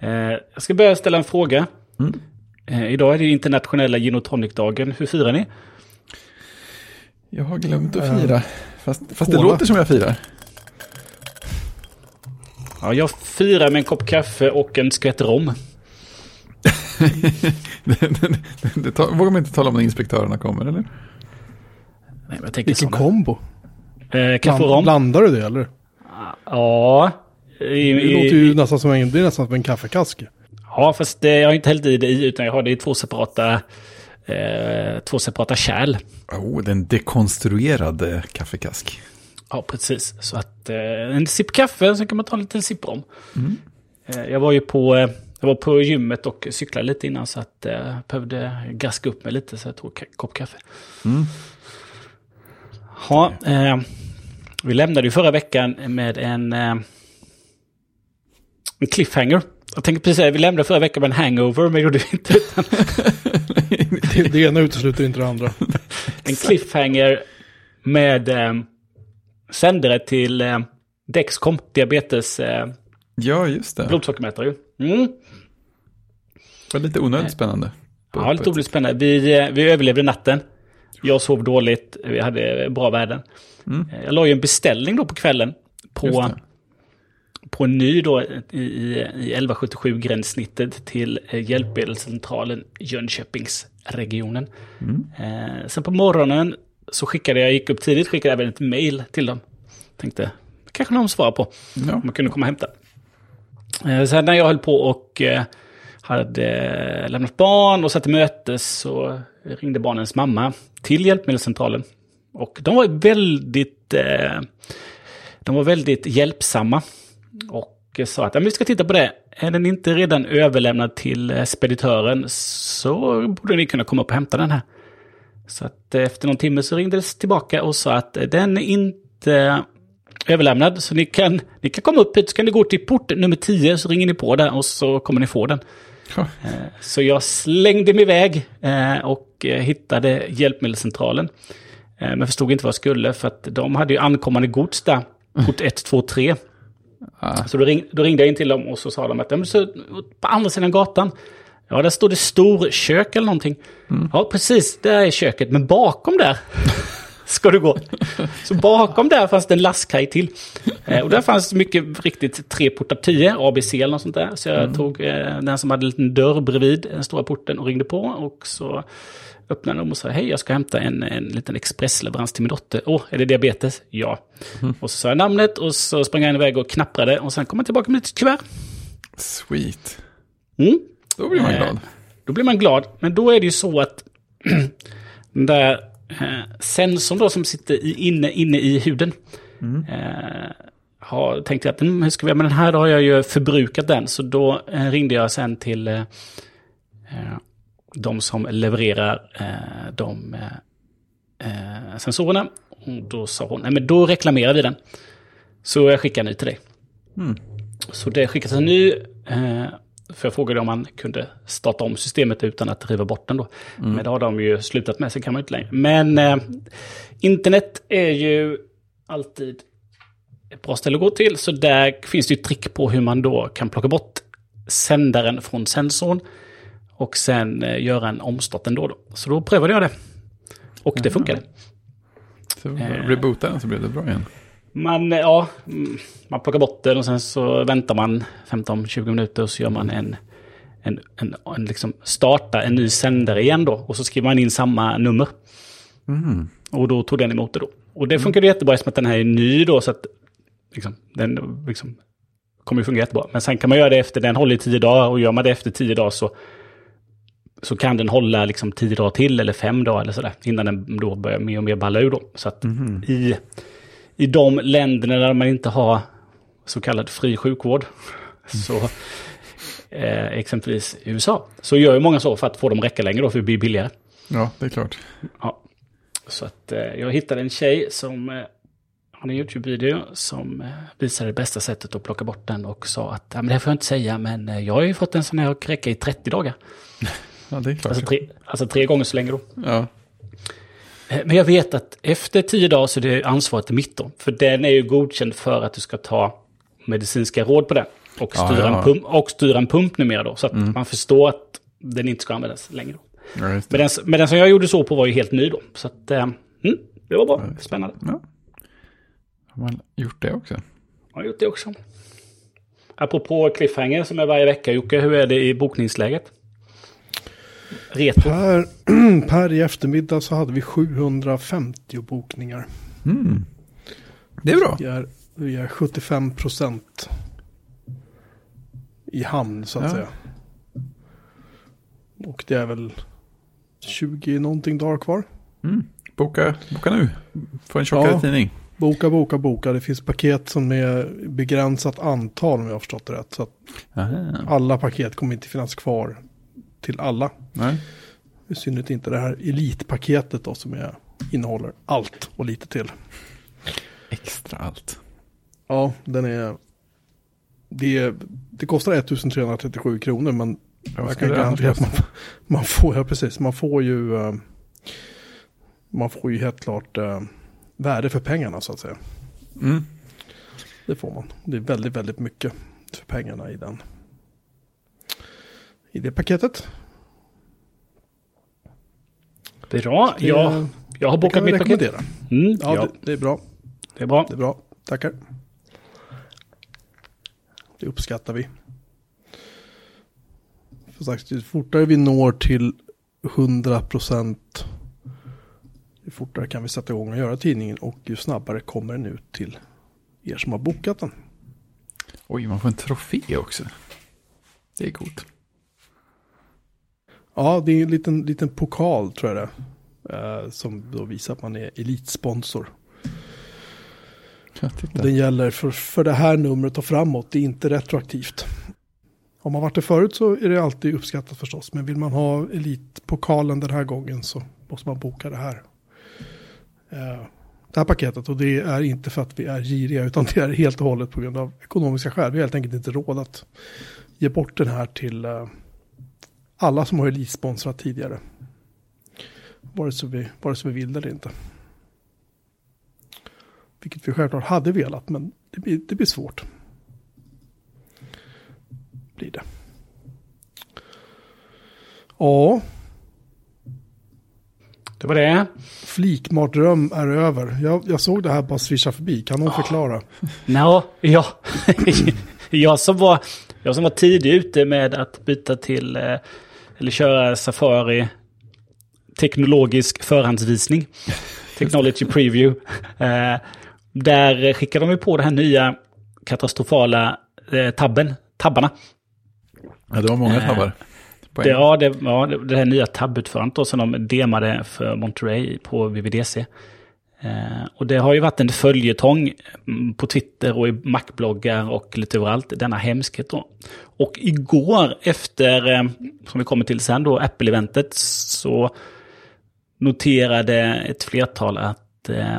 Eh, jag ska börja ställa en fråga. Eh, idag är det internationella gin och tonic-dagen. Hur firar ni? Jag har glömt att Eh, fira. Fast, fast det låter som jag firar. Ja, jag firar med en kopp kaffe och en skvätt rom. det, det, det tar, vågar man inte tala om när inspektörerna kommer, eller? Nej, men jag tänker Vilken såna. kombo. Eh, kaffe och rom. blandar du det eller? Ja. I, Det i, låter ju nästan som en, det är nästan som en kaffekask. Ja, fast det, jag har inte hällt i det i, utan jag har det i två separata, eh, två separata kärl. Oh, den dekonstruerade kaffekask. Ja, precis. Så att eh, en sipp kaffe, så kan man ta en liten sipp rom. Eh, jag var ju på, eh, jag var på gymmet och cyklade lite innan så att eh, jag behövde gaska upp mig lite så jag tog en kopp kaffe. Mm. Ja, eh, vi lämnade ju förra veckan med en, eh, en cliffhanger. Jag tänkte precis säga, vi lämnade förra veckan med en hangover, men gjorde vi inte. Utan Det, det ena utesluter inte det andra. en cliffhanger med eh, sändare till eh, Dexcom, diabetes eh, Ja, just det. blodsockermätare. ju. Mm. Det var lite onödigt spännande. På- Ja, lite otroligt spännande. Vi, eh, vi överlevde natten. Jag sov dåligt, vi hade bra värden. Mm. Eh, Jag la ju en beställning då på kvällen på. På en ny då i, i, i 1177-gränssnittet till eh, Hjälpmedelscentralen Jönköpingsregionen. Mm. Eh, sen på morgonen så skickade jag, gick upp tidigt, skickade även ett mail till dem. Tänkte, kanske någon svarar på. Ja. Om man kunde komma och hämta. Eh, Sen när jag höll på och eh, hade eh, lämnat barn och satt i möte så ringde barnens mamma till Hjälpmedelscentralen. Och de var väldigt, eh, de var väldigt hjälpsamma. Och sa att "Ja, men vi ska titta på det. Är den inte redan överlämnad till eh, speditören så borde ni kunna komma upp och hämta den här. Så att eh, efter någon timme så ringdes tillbaka och sa att eh, den är inte överlämnad. Så ni kan, ni kan komma upp hit, så kan ni gå till port nummer 10, så ringer ni på där och så kommer ni få den. Eh, Så jag slängde mig iväg eh, och eh, hittade hjälpmedelscentralen. Eh, Men förstod inte vad jag skulle, för att de hade ju ankommande gods där. Port 1, 2, 3. Ah. Så då, ring, då ringde jag in till dem och så sa de att "Ja, men så, på andra sidan gatan, ja där står det storkök eller någonting. Ja precis, där är köket, men bakom där ska du gå. Så bakom där fanns det en lastkaj till. Eh, och där fanns mycket riktigt tre portar 10, ABC eller något sånt där. Så jag tog eh, den som hade en liten dörr bredvid den stora porten och ringde på. Och så öppnade de och sa hej jag ska hämta en, en liten expressleverans till min dotter. Åh, är det diabetes? Ja. Och så sa jag namnet och så sprang jag iväg och knapprade och sen kom jag tillbaka med ett kuvert. Sweet. Mm. Då blir man Eh, glad. Då blir man glad. Men då är det ju så att den där eh, sensorn då som sitter i, inne, inne i huden. Eh, har tänkt att mm, hur ska vi med den här? Då har jag ju förbrukat den. Så då eh, ringde jag sen till eh, eh, de som levererar eh, de eh, eh, sensorerna. Och då sa hon, nej men då reklamerar vi den. Så jag skickar en ny till dig. Mm. Så det skickas en ny. Eh, för jag frågade om man kunde starta om systemet utan att riva bort den då. Men det har de ju slutat med, så kan man inte längre. Men eh, internet är ju alltid ett bra ställe att gå till. Så där finns det ju trick på hur man då kan plocka bort sändaren från sensorn. Och sen eh, göra en omstart ändå. Då. Så då prövade jag det. Och det funkade. Så eh. reboota den så blev det bra igen. Man, eh, ja, mm, man plockar bort den och sen så väntar man 15-20 minuter och så gör man en, en, en, en liksom starta en ny sändare igen då. Och så skriver man in samma nummer. Mm. Och då tog den emot det då. Och det funkade jättebra eftersom att den här är ny då. Så att liksom, den liksom, kommer ju fungera jättebra. Men sen kan man göra det efter, den håller i 10 dagar. Och gör man det efter 10 dagar så, så kan den hålla liksom 10 dagar till eller 5 dagar eller sådär. Innan den då börjar mer och mer balla ur då. Så att i, i de länderna där man inte har så kallad fri sjukvård. Så eh, exempelvis USA. Så gör ju många så för att få dem räcka längre då för det blir billigare. Ja, det är klart. Ja. Så att eh, jag hittade en tjej som eh, har en YouTube-video som eh, visar det bästa sättet att plocka bort den och sa att ja, men det får jag inte säga men eh, jag har ju fått en sån här att räcka i 30 dagar. Ja, det är klart. Alltså tre, alltså tre gånger så länge då. Ja. Eh, Men jag vet att efter 10 dagar så är det ansvaret mitt då. För den är ju godkänd för att du ska ta medicinska råd på den. Och Ja, styra, ja. En, pump, och styra en pump numera då. Så att man förstår att den inte ska användas längre. Då. Ja, Men den, men den som jag gjorde så på var ju helt ny då. Så att, eh, mm, det var bra. Spännande. Ja. Har man gjort det också? Jag har gjort det också. Apropå cliffhanger som är varje vecka, Jocke, hur är det i bokningsläget? Retro. Per, per i eftermiddag så hade vi 750 bokningar. Mm. Det är bra. Vi är, vi är 75 procent i hamn så att Ja. säga. Och det är väl 20 någonting dagar kvar. Mm. Boka, boka nu. Få en tjockare Ja. tidning. Boka, boka, boka. Det finns paket som är begränsat antal om jag har förstått det rätt. Så alla paket kommer inte finnas kvar till alla. Nej. I synnerhet inte det här elitpaketet då som är, innehåller allt och lite till. Extra allt. Ja, den är... Det, det kostar 1337 kronor men jag kan garantera att man, man får, ja precis, man får ju... eh, Man får ju helt klart eh, värde för pengarna så att säga. Mm. Det får man. Det är väldigt, väldigt mycket för pengarna i den. I det paketet. Bra. Det, Ja, jag har bokat mitt paket. Mm, Ja, ja, Det, det är bra. det är bra. Det är bra. Tackar. Det uppskattar vi. Som sagt, ju fortare vi når till 100 procent, ju fortare kan vi sätta igång och göra tidningen och ju snabbare kommer den ut till er som har bokat den. Oj, man får en trofé också. Det är coolt. Ja, det är en liten, liten pokal tror jag det är, eh, Som då visar att man är elitsponsor. Den gäller för, för det här numret och framåt, det är inte retroaktivt. Om man varit det förut så är det alltid uppskattat förstås. Men vill man ha elitpokalen den här gången så måste man boka det här. Eh, Det här paketet och det är inte för att vi är giriga utan det är helt och hållet på grund av ekonomiska skäl. Vi har helt enkelt inte råd att ge bort den här till eh, alla som har elitsponsrat tidigare. Vare sig vi, vare sig vi vill eller inte. Vilket vi självklart hade velat, men det blir, det blir svårt. Blir det. Ja, Det var det. flikmardröm är över. Jag, jag såg det här bara svischa förbi. Kan någon förklara? Nå, ja. jag, som var, jag som var tidig ute med att byta till, eh, eller köra Safari teknologisk förhandsvisning. Technology preview. Eh, där skickade de ju på det här nya katastrofala eh, tabben, tabbarna. Ja, det var många Eh, tabbar. På Det, ja, det, ja, det det här nya tabbutförandet då som de demade för Monterey på VVDC. Eh, och det har ju varit en följetong mm, på Twitter och i Mac-bloggar och lite överallt, denna hemskhet då. Och igår efter, eh, som vi kommer till sen då, Apple-eventet, så noterade ett flertal att eh,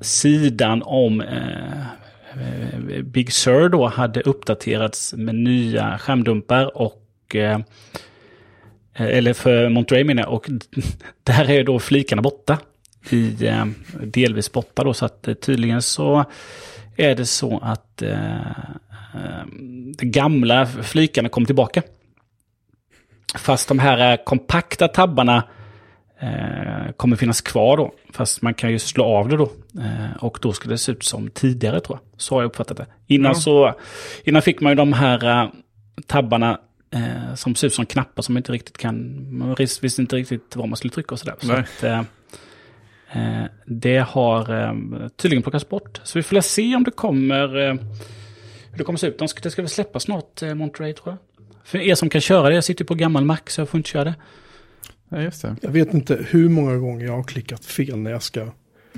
sidan om eh, eh, Big Sur då hade uppdaterats med nya skärmdumpar och eh, eh eller för Monterey menar jag, och där är då flikarna borta. I, eh, delvis borta då, så att eh, tydligen så är det så att eh, de gamla flikarna kommer tillbaka. Fast de här kompakta tabbarna eh, kommer finnas kvar då. Fast man kan ju slå av det då. Eh, och då ska det se ut som tidigare tror jag. Så har jag uppfattat det. Innan, Ja. så, innan fick man ju de här eh, tabbarna som ser ut som knappar som inte riktigt kan... Man vis- visste inte riktigt vad man skulle trycka och sådär. Så att, det har eh, tydligen plockats bort. Så vi får väl se om det kommer... Eh, hur det kommer se ut. De ska, det ska väl släppas snart, eh, Monterey tror jag. För er som kan köra det, jag sitter ju på gammal Mac så jag får inte köra det. Ja, just det. Jag vet inte hur många gånger jag har klickat fel när jag ska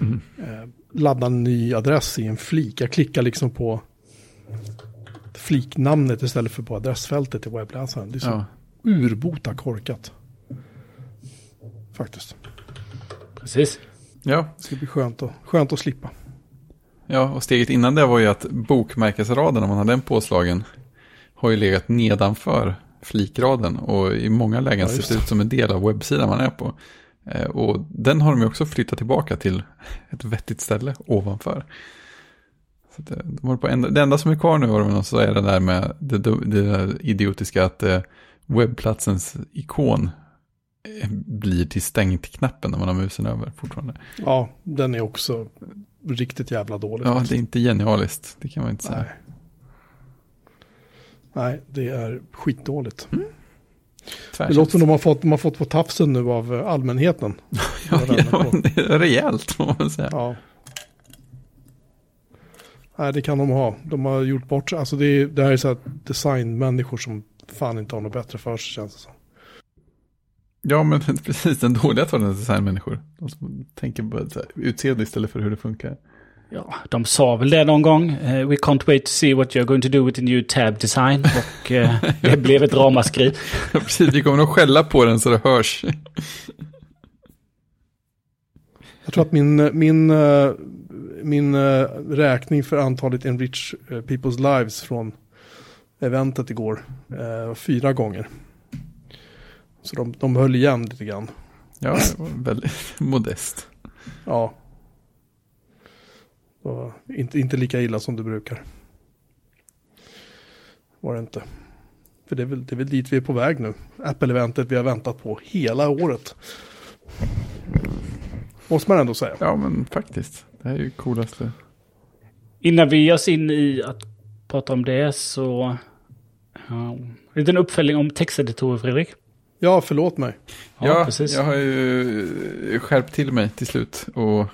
Mm. eh, ladda en ny adress i en flik. Jag klickar liksom på fliknamnet istället för på adressfältet i webbläsaren. Det är så Ja. urbota korkat. Faktiskt. Precis. Ja. Det ska bli skönt att, skönt att slippa. ja, och steget innan det var ju att bokmärkesraden, om man har den påslagen, har ju legat nedanför flikraden och i många lägen Ja, sett ut som en del av webbsidan man är på. Eh, Och den har de ju också flyttat tillbaka till ett vettigt ställe ovanför. Så det, de håller på ändra, det enda som är kvar nu var så är det där med det, det idiotiska att eh, webbplatsens ikon eh, blir till stängt-knappen när man har musen över fortfarande. Ja, den är också riktigt jävla dålig. Ja, det är inte genialiskt, det kan man inte säga. Nej. Nej, det är skitdåligt. Det Tvärsätt. låter som de har fått, de har fått på tafsen nu av eh, allmänheten. ja, ja, det är rejält, får man säga. Ja. Nej, det kan de ha. De har gjort bort sig. Alltså det, är, det här är så här designmänniskor som fan inte har något bättre för sig känns det som. Ja, men precis, den dåliga sortens designmänniskor. De som tänker på utseende istället för hur det funkar. Ja, de sa väl det någon gång. Eh, We can't wait to see what you're going to do with the new tab design. Och eh, det blev ett ramaskri. Ja, precis, vi kommer nog skälla på den så det hörs. Jag tror att min, min, eh, min räkning för antalet Enrich People's Lives från eventet igår fyra gånger. Så de, de höll igen lite grann. Ja, det var väldigt modest. Ja. Det var inte, inte lika illa som det brukar. Var det inte. För det är, väl, det är väl dit vi är på väg nu. Apple-eventet vi har väntat på hela året. Måste man ändå säga. Ja, men faktiskt. Det här är ju coolaste. Innan vi ger oss in i att prata om det så... Ja, en liten uppföljning om texteditorer, Fredrik. Ja, förlåt mig. Ja, Ja, precis. jag har ju skärpt till mig till slut. Och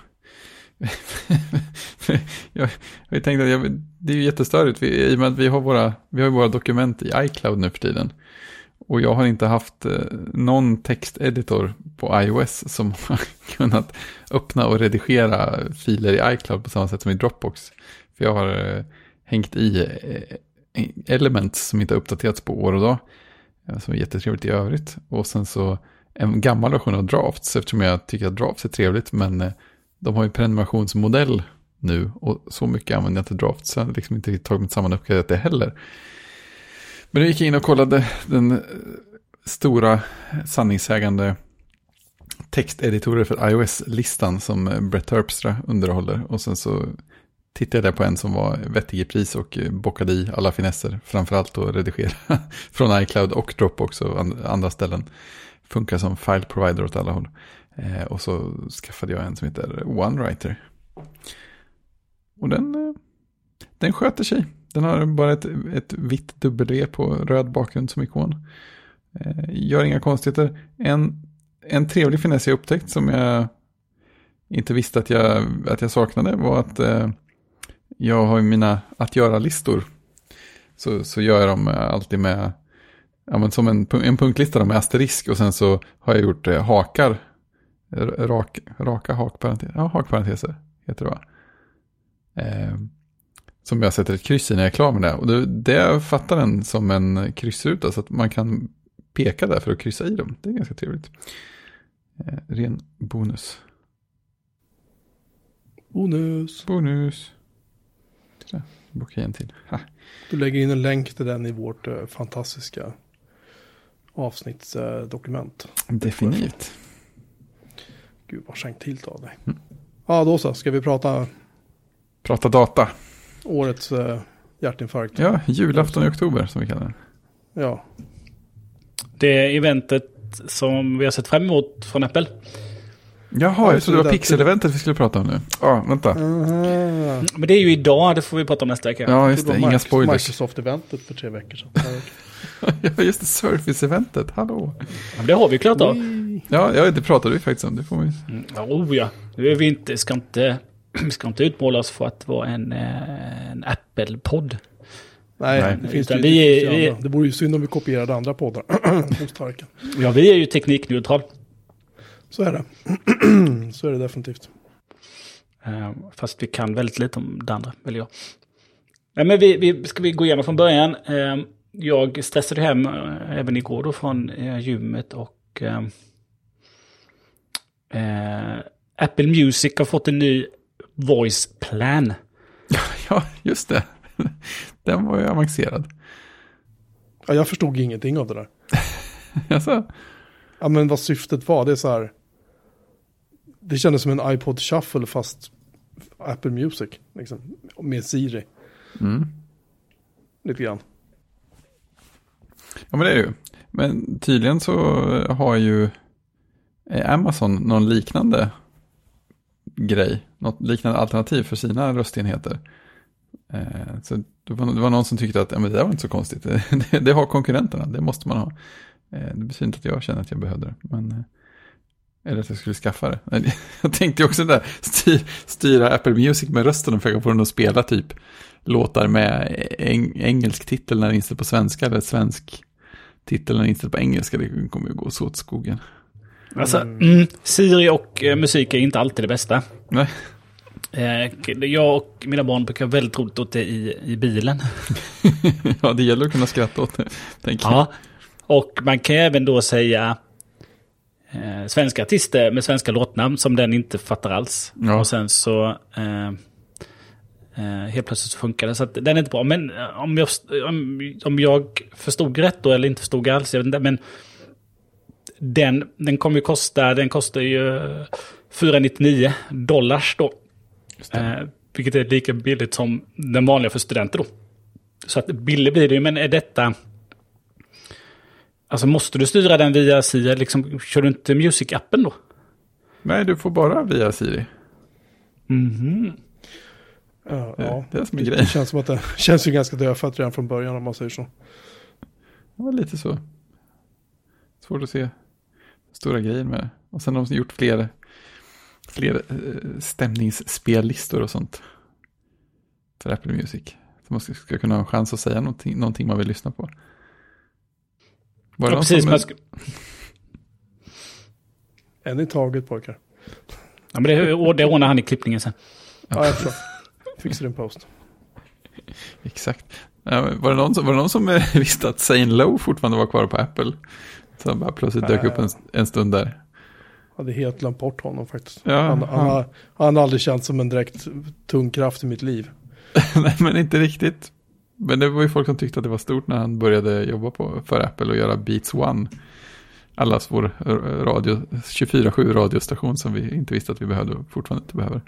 jag har ju tänkt att jag, det är ju jättestörigt. Vi, I och med att vi har, våra, vi har våra dokument i iCloud nu för tiden. Och jag har inte haft eh, någon texteditor på iOS som har kunnat öppna och redigera filer i iCloud på samma sätt som i Dropbox. För jag har eh, hängt i eh, Elements som inte har uppdaterats på år och dag. Eh, som är jättetrevligt i övrigt. Och sen så en gammal version av Drafts eftersom jag tycker att Drafts är trevligt. Men eh, de har ju prenumerationsmodell nu och så mycket använder jag inte Drafts. Så jag har liksom inte tagit mig samman och uppgraderat det heller. Men nu gick jag in och kollade den eh, stora sanningssägande texteditorer för iOS-listan som Brett Terpstra underhåller. Och sen så tittade jag på en som var vettig i pris och eh, bockade i alla finesser. Framförallt att redigera från iCloud och Dropbox och andra ställen. Funkar som file provider åt alla håll. Eh, och så skaffade jag en som heter OneWriter. Och den, eh, den sköter sig. Den har bara ett, ett vitt W på röd bakgrund som ikon. Gör inga konstigheter. En, en trevlig finess jag upptäckt som jag inte visste att jag, att jag saknade var att eh, jag har ju mina att göra-listor. Så, så gör jag dem alltid med, ja, men som en, en punktlista med asterisk och sen så har jag gjort eh, hakar. Rak, raka hakparenteser, ja hakparenteser heter det va? Eh, som jag sätter ett kryss i när jag är klar med det. Och det, det fattar den som en kryssruta så att man kan peka där för att kryssa i dem. Det är ganska trevligt. Eh, ren bonus. Bonus. Bonus. Titta, bockar igen till. Ha. Du lägger in en länk till den i vårt eh, fantastiska avsnittsdokument. Definitivt. Gud vad skänkt till av dig. Ja, då så. Ska vi prata Prata data. årets eh, hjärtinfarkt? Ja, julafton i oktober som vi kallar den. Ja. Det eventet som vi har sett fram emot från Apple. Jaha, Ja, jag så trodde det var det- Pixel-eventet vi skulle prata om nu. Ja, vänta. Aha. Men det är ju idag, det får vi prata om nästa vecka. Ja, just det. var Inga spoilers. Microsoft-eventet för tre veckor sedan. Ja, just det. Surface-eventet. Hallå. Men det har vi klarat av. Ja, ja, det pratade vi faktiskt om. Det får vi. Mm, Oh ja, nu är vi inte, ska inte, ska inte utmåla oss för att vara en, eh, en Apple-podd. Nej, Nej. det finns ju vi det, är- finns ju vi- andra. det vore ju synd om vi kopierade andra poddar. Ja, vi är ju teknikneutral. Så är det. Så är det definitivt. Eh, Fast vi kan väldigt lite om det andra, väljer jag. Nej, men vi, vi, ska vi gå igenom från början? Eh, Jag stressade hem eh, även igår då från eh, gymmet och eh, eh, Apple Music har fått en ny voice plan. Ja, just det. Den var ju avancerad. Ja, jag förstod ingenting av det där. Alltså, Ja, men vad syftet var, det är så här. Det kändes som en iPod shuffle fast Apple Music. Liksom, med Siri. Mm. Lite grann. Ja, men det är ju. Men tydligen så har ju eh, Amazon någon liknande grej. Något liknande alternativ för sina röstenheter. Eh, Så det var, det var någon som tyckte att ja, men det där var inte så konstigt. Det, det har konkurrenterna, det måste man ha. Eh, Det betyder inte att jag känner att jag behövde det. Men, eh, eller att jag skulle skaffa det. Men Jag tänkte också där, styr, styra Apple Music med rösten och försöka få den att spela typ låtar med eng, engelsk titel när det är inställt på svenska eller svensk titel när det är inställt på engelska. Det kommer ju gå så åt skogen. Alltså, mm, Siri och eh, musik är inte alltid det bästa. Nej, Eh, jag och mina barn brukar väldigt roligt åt det i, i bilen. ja, det gäller att kunna skratta åt det, tänker jag. Och man kan även då säga eh, svenska artister med svenska låtnamn som den inte fattar alls. Ja. Och sen så eh, eh, helt plötsligt så funkar det. Så att den är inte bra. Men eh, om jag, om, om jag förstod rätt då, eller inte förstod alls, jag vet inte, men den, den kommer ju kosta, den kostar ju 499 dollars då. Eh, vilket är lika billigt som den vanliga för studenter då. Så att billigt blir det ju, men är detta... Alltså måste du styra den via Siri, liksom, kör du inte Music-appen då? Nej, du får bara via Siri. Mhm. Ja, Det- ja. det är det som är det, känns som att det känns ju ganska dödfött redan från början om man säger så. Det var lite så. Svårt att se stora grejer med det. Och sen har de gjort fler, fler eh, stämningsspellistor och sånt. För Apple Music. Så man ska, ska kunna ha en chans att säga någonting, någonting man vill lyssna på. Var det Ja, precis. som- Man En i taget pojkar. ja, men det, det ordnar han i klippningen sen. Ja, jag tror. Fixar din post. Exakt. Var, det någon som, var det någon som eh, visste att Zane Lowe fortfarande var kvar på Apple? Så han bara plötsligt dök Nej. upp en, en stund där. Hade helt glömt bort honom faktiskt. Ja, han, han, han- har, han har aldrig känt som en direkt tung kraft i mitt liv. Nej, men inte riktigt. Men det var ju folk som tyckte att det var stort när han började jobba på, för Apple och göra Beats One. Allas vår radio, 24-7 radiostation som vi inte visste att vi behövde och fortfarande inte behöver.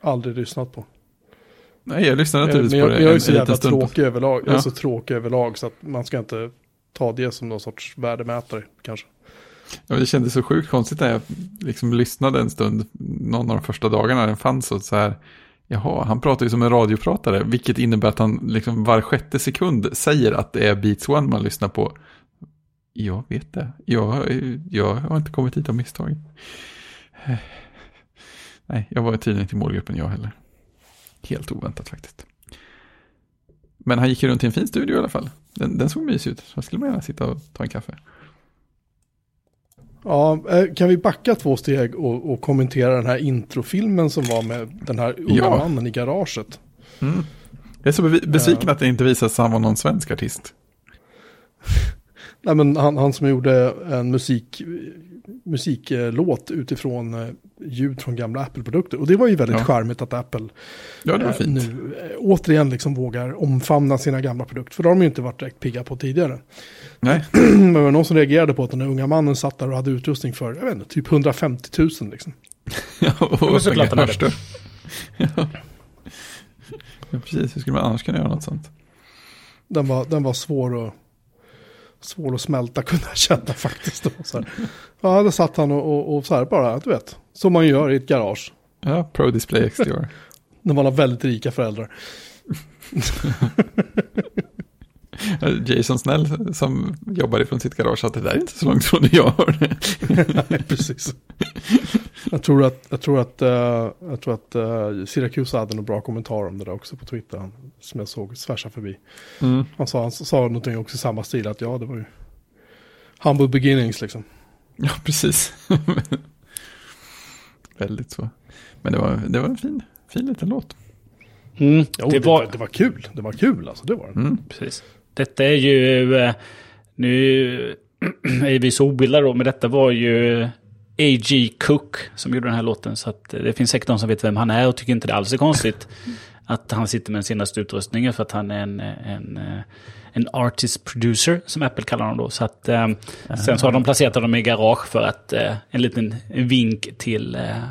Aldrig lyssnat på. Nej, jag lyssnade Men, naturligtvis men på jag, det jag är en, så jävla tråkig överlag. Jag är så tråkig överlag så att man ska inte ta det som någon sorts värdemätare kanske. Ja, det kändes så sjukt konstigt när jag liksom lyssnade en stund, någon av de första dagarna den fanns och så här, jaha, han pratar ju som en radiopratare, vilket innebär att han liksom var sjätte sekund säger att det är Beats One man lyssnar på. Jag vet det, jag, jag har inte kommit hit av misstag. Nej, jag var tydligen inte i målgruppen jag heller. Helt oväntat faktiskt. Men han gick ju runt i en fin studio i alla fall. Den, den såg mysig ut. Så skulle man gärna sitta och ta en kaffe. Ja, eh, kan vi backa två steg och, och kommentera den här introfilmen som var med den här unga Ja. mannen i garaget. Mm. Jag är så besviken att det inte visade sig att han var någon svensk artist. Nej, men han, han som gjorde en musik, musiklåt utifrån eh, ljud från gamla Apple-produkter. Och det var ju väldigt Ja. charmigt att Apple Ja, det var fint. nu eh, återigen liksom vågar omfamna sina gamla produkter. För det har de ju inte varit direkt pigga på tidigare. Nej, Men det var någon som reagerade på att den unga mannen satt där och hade utrustning för, jag vet inte, typ 150 000 liksom. ja, och såklart han hade. ja, precis. Hur skulle man annars kunna göra något sånt? Den var, den var svår att, svår att smälta kunde jag känna faktiskt. Var så här. Ja, där satt han och, och, och så här bara, du vet, som man gör i ett garage. Ja, Pro Display XDR. När man har väldigt rika föräldrar. Jason Snell som jobbar ifrån sitt garage att det där är inte så långt från det jag hörde. Nej, precis. Jag tror att, jag tror att, eh, jag tror att uh, Syracuse hade en bra kommentar om det där också på Twitter. Han, som jag såg svärsa förbi. Mm. Han sa, han sa någonting också i samma stil. Att ja, det var ju humble beginnings liksom. Ja, precis. Väldigt så. Men det var, det var en fin, fin liten låt. Mm, Jo, det var, det var kul. Det var kul alltså. Det var det. Mm. Precis. Detta är ju... eh, Nu är vi så obildade då, men detta var ju A.G. Cook som gjorde den här låten. Så att eh, det finns säkert de som vet vem han är och tycker inte det alls är konstigt att han sitter med den senaste utrustningen för att han är en, en, eh, en artist producer, som Apple kallar honom då. Så att, eh, Sen så har de placerat honom i garage för att eh, en liten vink till, eh,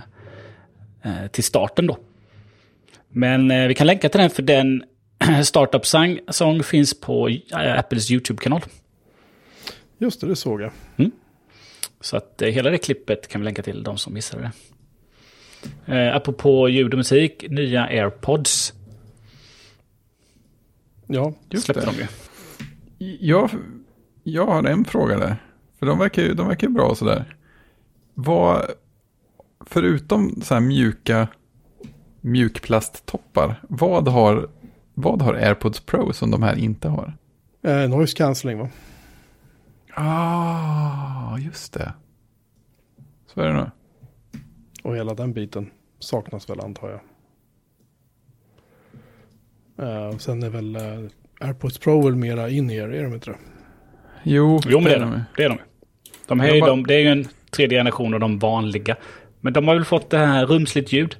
eh, till starten då. Men vi kan länka till den för den startup-sång finns på Apples YouTube-kanal. Just det, det såg jag. Så att eh, hela det klippet kan vi länka till de som missade det. Eh, apropå ljud och musik, nya AirPods Ja, Just släppte det. de ju. Jag, jag har en fråga där. För de verkar ju, de verkar ju bra och sådär. Vad, förutom så här mjuka mjukplasttoppar, vad har, vad har AirPods Pro som de här inte har? eh, noise cancelling va? Ah, just det. Så är det nog. Och hela den biten saknas väl antar jag. Eh, sen är väl eh, AirPods Pro väl mera in er, är de inte det? Jo, Jo, men det är de. de. Det är de. de, här, De bara- de det är ju en tredje generation av de vanliga. Men de har väl fått det här rumsligt ljud,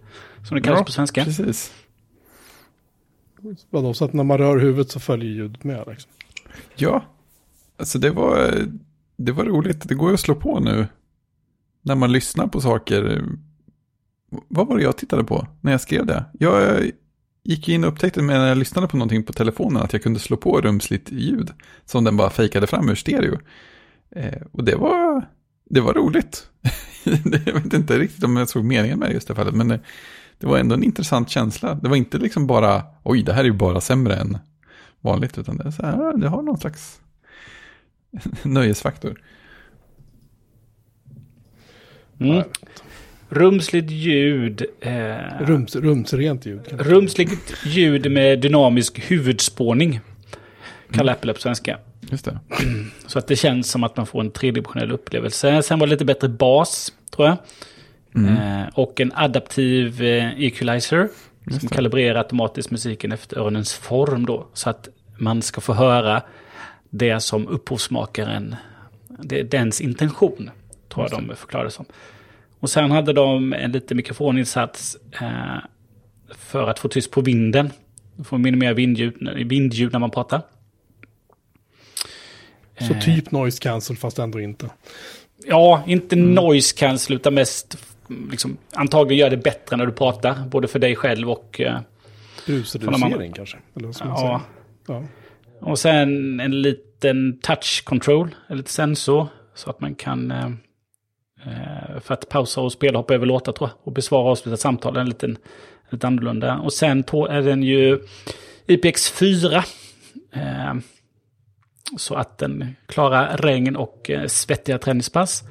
som det kallas Ja, på svenska. Precis. Vadå, så att när man rör huvudet så följer ljudet med liksom. Ja, alltså det var, det var roligt. Det går ju att slå på nu när man lyssnar på saker. Vad var det jag tittade på när jag skrev det? Jag gick in och upptäckte när jag lyssnade på någonting på telefonen att jag kunde slå på rumsligt ljud som den bara fejkade fram ur stereo. Eh, och det var, det var roligt. jag vet inte riktigt om jag såg meningen med det just det fallet, men det, det var ändå en intressant känsla. Det var inte liksom bara, oj, det här är ju bara sämre än vanligt, utan det, är så här, det har någon slags nöjesfaktor. Mm. Rumsligt ljud. Eh, Rums, rumsrent ljud. rumsligt ljud med dynamisk huvudspårning. Kallar Apple på svenska. Just det. Så att det känns som att man får en tredimensionell upplevelse. Sen var det lite bättre bas, tror jag. Mm. Eh, och en adaptiv eh, equalizer. Just Som det. kalibrerar automatiskt musiken efter öronens form då. Så att man ska få höra det som upphovsmakaren, det är dens intention. Tror jag de förklarade som. Och sen hade de en liten mikrofoninsats eh, för att få tyst på vinden. Få minimera vindljud, vindljud när man pratar. Så typ noise cancel fast ändå inte. Ja, inte Mm. noise cancel utan mest liksom, antagligen gör det bättre när du pratar. Både för dig själv och... eh, Brusreducering kanske. Eller vad ska man ja. säga. Ja. Och sen en liten touch control, en liten sensor. Så att man kan... Eh, eh, för att pausa och spela, hoppa över låtar tror jag. Och besvara och avsluta samtal. En liten, lite annorlunda. Och sen är den ju IPX4. Eh, så att den klarar regn och eh, svettiga träningspass.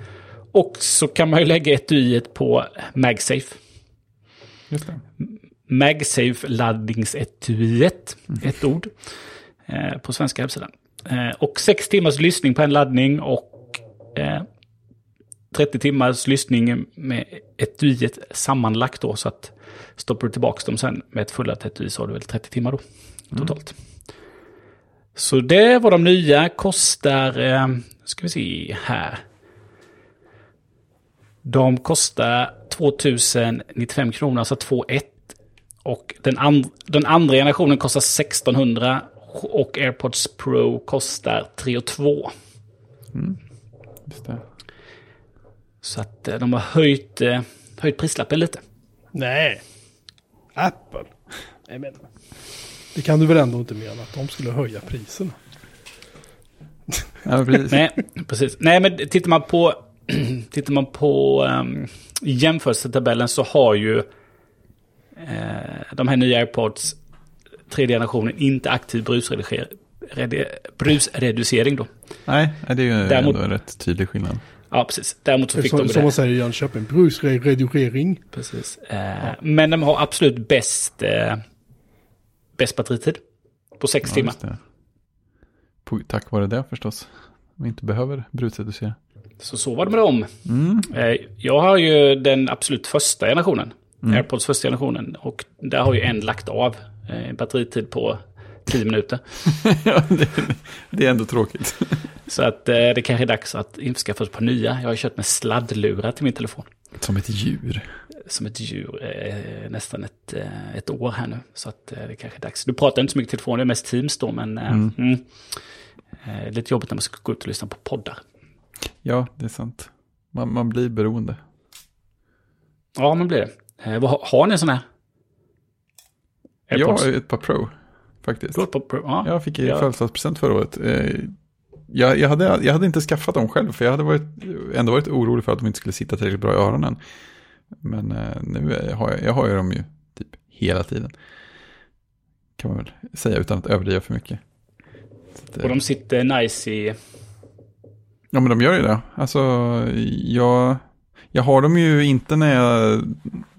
Och så kan man ju lägga etuiet på MagSafe. Just det. MagSafe laddningsetuiet, ett ord, på svenska hemsidan. Eh, och sex timmars lyssning på en laddning och eh, 30 timmars lyssning med etuiet sammanlagt då. Så att stoppar du tillbaka dem sen med ett fullat etui så har du väl 30 timmar då totalt. Så det var de nya, kostar, eh, ska vi se här. De kostar 2095 kronor, alltså 21. Och den, and den andra generationen kostar 1600 och AirPods Pro kostar 3 2. Just det. Så att eh, de har höjt, eh, höjt prislappen lite. Nej. Apple. Nej, men. Det kan du väl ändå inte mena att de skulle höja priserna? Ja, precis. Nej, precis. Nej, men tittar man på, tittar man på um, jämförelsetabellen så har ju eh, de här nya AirPods tredje generationen inte aktiv redi- brusreducering då. Nej, det är ju Däremot- ändå en rätt tydlig skillnad. Ja, precis. Däremot så fick Som, de som det. man säger i Jönköping. Brusreducering. Precis. Eh, Men de har absolut bäst, eh, bäst batteritid. På sex Ja, timmar. På, tack vare det förstås. Vi inte behöver brusreducera. Så så var det med dem. Mm. Eh, jag har ju den absolut första generationen. Mm. AirPods första generationen. Och där har ju en lagt av eh, batteritid på 10 minuter. ja, det, det är ändå tråkigt. Så att eh, det kanske är dags att införskaffa ett par nya. Jag har ju kört med sladdlurar till min telefon. Som ett djur. Som ett djur eh, nästan ett, eh, ett år här nu. Så att eh, det kanske är dags. Du pratar inte så mycket telefon, det är mest Teams då. Men eh, Mm. mm. Eh, lite jobbigt när man ska gå ut och lyssna på poddar. Ja, det är sant. Man, man blir beroende. Ja, men blir det. Vad, har- har ni en sån här? Jag AirPods. har ju ett par Pro, faktiskt. Du ett par Pro? Ja. Jag fick i Ja. födelsedagspresent förra året. Eh, Jag, jag, hade, jag hade inte skaffat dem själv, för jag hade varit, ändå varit orolig för att de inte skulle sitta tillräckligt bra i öronen. Men eh, nu har jag, jag har ju dem ju typ hela tiden. Kan man väl säga utan att överdriva för mycket. Att, eh, Och de sitter nice i... Ja men de gör ju det. Alltså jag, jag har dem ju inte när jag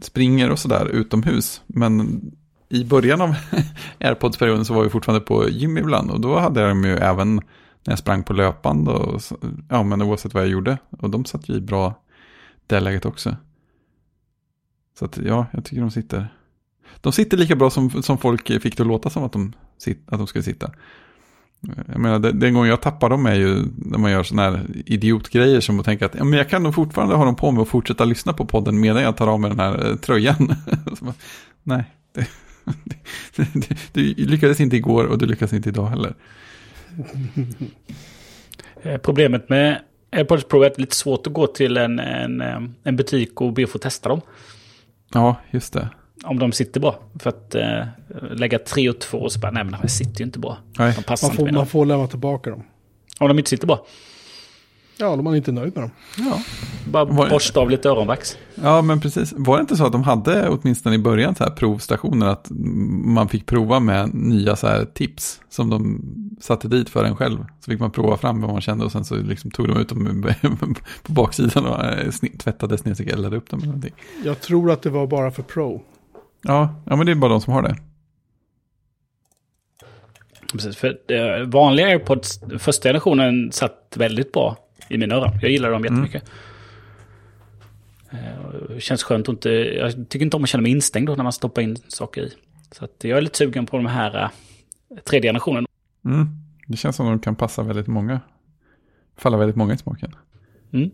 springer och sådär utomhus. Men i början av airpods-perioden så var vi fortfarande på gym ibland. Och då hade jag dem ju även när jag sprang på löpband. Och, ja men oavsett vad jag gjorde. Och de satt ju i bra det läget också. Så att ja, jag tycker de sitter. De sitter lika bra som, som folk fick det att låta som att de, att de skulle sitta. Jag menar, den gången jag tappar dem är ju när man gör sådana här idiotgrejer som att tänka att ja, men jag kan nog fortfarande ha dem på mig och fortsätta lyssna på podden medan jag tar av mig den här eh, tröjan. Bara, Nej, det, du lyckades inte igår och du lyckas inte idag heller. Eh, Problemet med AirPods Pro är att det är lite svårt att gå till en, en, eh, en butik och be att få testa dem. Ja, just det. Om de sitter bra. För att eh, lägga tre och två och så bara, nej men de sitter ju inte bra. Nej. De passar Man inte får, med man dem. får lämna tillbaka dem. Om de inte sitter bra. Ja, om man inte nöjd med dem. Ja. Bara Var- borsta av lite öronvax. ja, men precis. Var det inte så att de hade åtminstone i början så här provstationer att man fick prova med nya så här tips som de satte dit för en själv. Så fick man prova fram vad man kände och sen så liksom tog de ut dem på baksidan och eh, tvättade, sned eldade upp dem eller någonting. Jag tror att det var bara för Pro. Ja, ja, men det är bara de som har det. Precis, för eh, vanliga AirPods, första generationen satt väldigt bra i mina öron. Jag gillar dem jättemycket. Eh, och det känns skönt att inte... Jag tycker inte om att känna mig instängd då när man stoppar in saker i. Så att jag är lite sugen på de här eh, tredje generationen. Mm. Det känns som att de kan passa väldigt många. Falla väldigt många i smaken. Mm.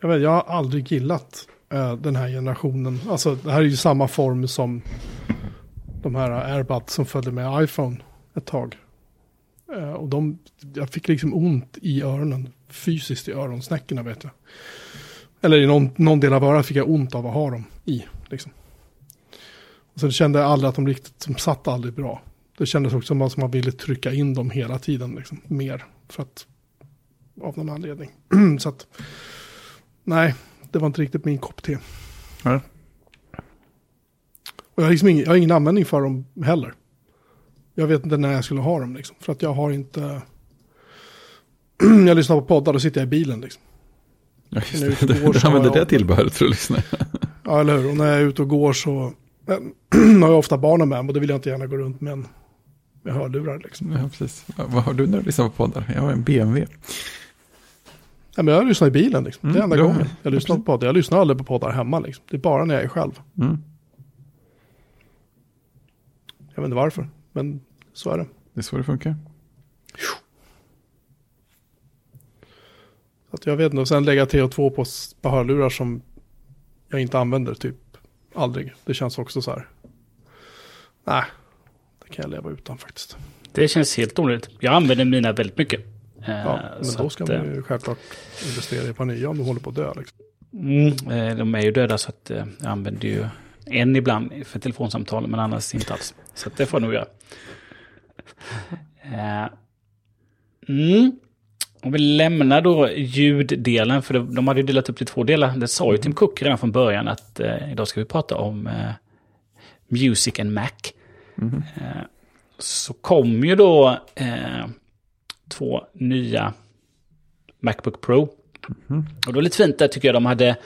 Jag, vet, jag har aldrig gillat eh, den här generationen. Alltså det här är ju samma form som de här airbuds som följde med iPhone ett tag. Eh, och de, jag fick liksom ont i öronen, fysiskt i öronsnäckorna vet jag. Eller i någon, någon del av örat fick jag ont av att ha dem i. Liksom. Och sen kände jag aldrig att de riktigt, de satt aldrig bra. Det kändes också som att man ville trycka in dem hela tiden, liksom, mer. För att, av någon anledning. Så att, nej, det var inte riktigt min kopp te. Ja. Och jag har, liksom ingen, jag har ingen användning för dem heller. Jag vet inte när jag skulle ha dem liksom. För att jag har inte... jag lyssnar på poddar, då sitter jag i bilen liksom. Ja, just det. Du så använder jag- det tillbehöret för att lyssna. Ja, eller hur? Och när jag är ute och går så har jag ofta barnen med mig. Och då vill jag inte gärna gå runt med, en, med hörlurar liksom. Ja, precis. Vad har du när du lyssnar på poddar? Jag har en BMW. Ja, men jag lyssnar i bilen liksom. Det är Mm, enda gången jag lyssnar på poddar. Jag lyssnar aldrig på poddar hemma liksom. Det är bara när jag är själv. Mm. Jag vet inte varför, men så är det. Det är så det funkar. Så att jag vet inte, och sen lägga TH2 på, på hörlurar som jag inte använder typ aldrig. Det känns också så här. Nej, det kan jag leva utan faktiskt. Det känns helt onödigt. Jag använder mina väldigt mycket. Eh, Ja, men så då ska att, eh, man ju självklart investera i ett par nya om du håller på att dö. Liksom. Mm, eh, de är ju döda så att eh, jag använder ju en ibland för telefonsamtal men annars inte alls. Så det får jag nog göra. Eh, Mm. Om vi lämnar då ljuddelen, för de- de hade ju delat upp det i två delar. Det sa ju Tim Cook redan från början att eh, idag ska vi prata om eh, Music and Mac. Mhm. Eh, så kom ju då eh, två nya Macbook Pro. Mhm. Och då är det lite fint där tycker jag de hade...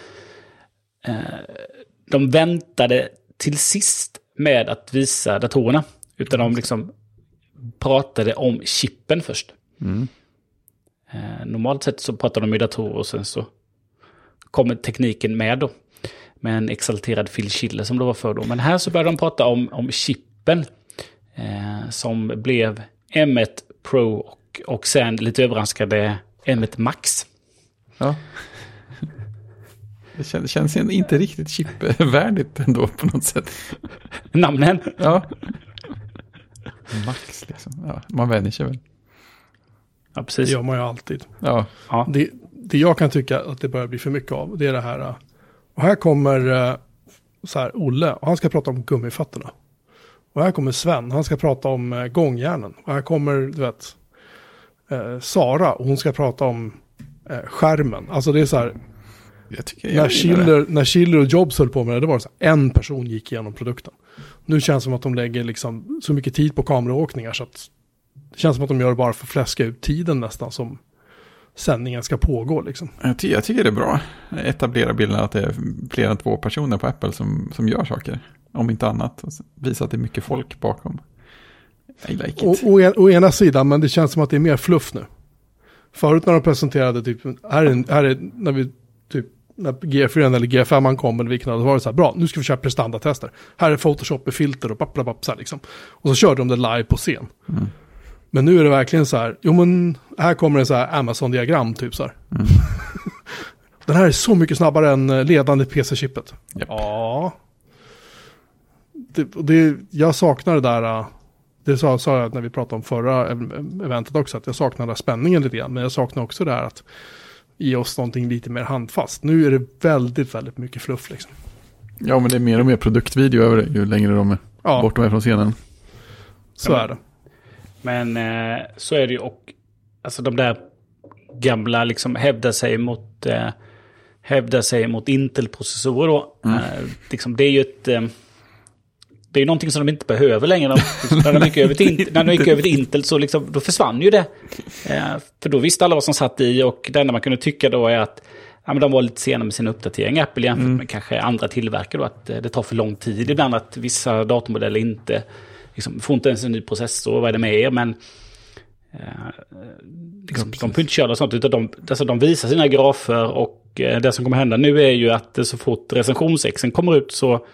De väntade till sist med att visa datorerna. Utan de liksom pratade om chippen först. Mm. Eh, normalt sett så pratar de i datorer och sen så kommer tekniken med då. Med en exalterad Phil Schiller som det var för då. Men här så började de prata om, om chippen. Eh, som blev M1 Pro och, och sen lite överraskade M1 Max. Ja. Det känns, känns inte riktigt chipvärdigt ändå på något sätt. Namnen. Ja. Max liksom. Ja, man vänjer sig väl. Ja, Det precis. gör man ju alltid. Ja. Ja. Det, det jag kan tycka att det börjar bli för mycket av, det är det här. äh, Och här kommer äh, så här Olle, och han ska prata om gummifötterna. Och här kommer Sven, han ska prata om eh, gångjärnen. Och här kommer, du vet, eh, Sara, och hon ska prata om eh, skärmen. Alltså det är så här, Jag tycker jag när. Schiller, när Schiller och Jobs höll på med det, det var så här, en person gick igenom produkten. Nu känns det som att de lägger liksom så mycket tid på kameraåkningar så att det känns som att de gör det bara för att fläska ut tiden nästan som sändningen ska pågå liksom. Jag, ty jag tycker det är bra. Etablera bilden att det är fler än två personer på Apple som, som gör saker. Om inte annat. Och Visa att det är mycket folk bakom. I like it. Å, å, en- å ena sidan, men det känns som att det är mer fluff nu. Förut när de presenterade, typ, här är, här är när vi, typ, när G4 eller G5 kom eller vilken, då var det så här, bra, nu ska vi köra prestandatester. Här är Photoshop med filter och papp, så här liksom. Och så körde de det live på scen. Mm. Men nu är det verkligen så här, jo men här kommer en så här Amazon-diagram typ så här. Mm. Den här är så mycket snabbare än eh, ledande PC-chippet. Japp. Ja. Det, det, jag saknar det där, äh, det sa, sa jag när vi pratade om förra ev- eventet också, att jag saknar spänningen lite grann. Men jag saknar också det här att ge oss någonting lite mer handfast. Nu är det väldigt, väldigt mycket fluff liksom. Ja, men det är mer och mer produktvideo över det ju längre de är Ja, bort de är från scenen. så Ja, är det. Men eh, så är det ju och alltså de där gamla liksom hävda sig mot eh, hävda sig mot Intel-processorer då. Mm. Eh, liksom, det är ju ett eh, det är ju någonting som de inte behöver längre. De, när, de gick över till, när de gick över till Intel så liksom, då försvann ju det. Eh, för då visste alla vad som satt i och det enda man kunde tycka då är att ja, men de var lite sena med sina uppdateringar, Apple jämfört med kanske andra tillverkare. Då, att eh, det tar för lång tid ibland att vissa datormodeller inte liksom, får inte ens en ny processor, vad är det med er? Men eh, liksom, de får inte köra sånt, utan de, alltså, de visar sina grafer och eh, det som kommer hända nu är ju att så fort recensionsexen kommer ut så,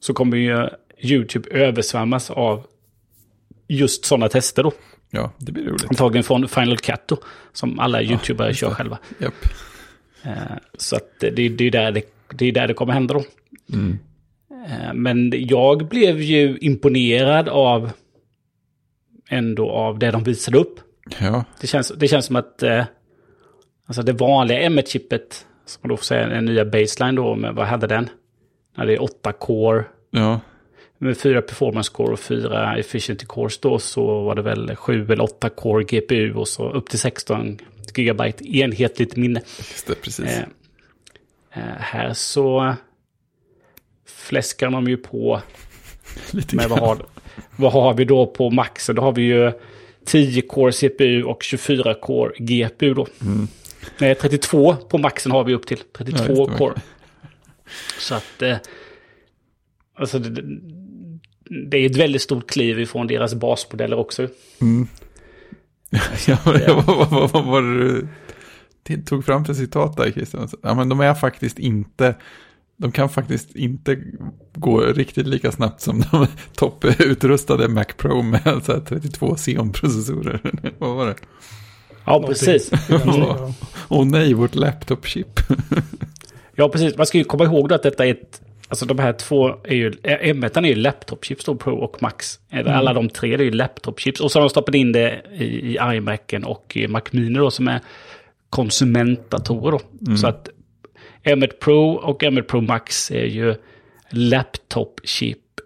så kommer ju YouTube översvämmas av just sådana tester då. Ja, det blir roligt. Antagligen från Final Cut då, som alla YouTubare just kör själva. Japp. Eh, Så att det, det, är där det, det är där det kommer hända då. Mm. Eh, Men jag blev ju imponerad av ändå av det de visade upp. Ja, Det känns, det känns som att eh, alltså det vanliga M1-chippet, som man då får säga den nya baseline då, med, vad hade den? När det är 8 core, ja, med 4 performance core och 4 efficiency cores då, så var det väl 7 eller 8 core GPU och så upp till 16 gigabyte enhetligt minne. just det, precis. Eh, eh, här så fläskar de ju på Lite med vad har, vad har vi då på maxen? Då har vi ju 10 core CPU och 24 core GPU då. Mm. Nej, 32 på maxen har vi upp till. 32 Ja, core. Så att... Eh, alltså det, det är ett väldigt stort kliv ifrån deras basmodeller också. Mm. ja, vad, vad, vad, vad var det du det tog fram för citat där Christian? Ja, men de är faktiskt inte, de kan faktiskt inte gå riktigt lika snabbt som de topputrustade Mac Pro med så här 32 Xeon-processorer. vad var det? Ja, Någonting. precis. Åh nej, vårt laptop-chip. Ja, precis. Man ska ju komma ihåg då att detta är ett... Alltså de här två är ju... M1 är ju laptop-chips då, Pro och Max. Eller Alla de tre det är ju laptop-chips. Och så har de stoppat in det i, i iMacen och i Mac Mini då som är konsumentdatorer då. Så att M1 Pro och M1 Pro Max är ju laptop-chip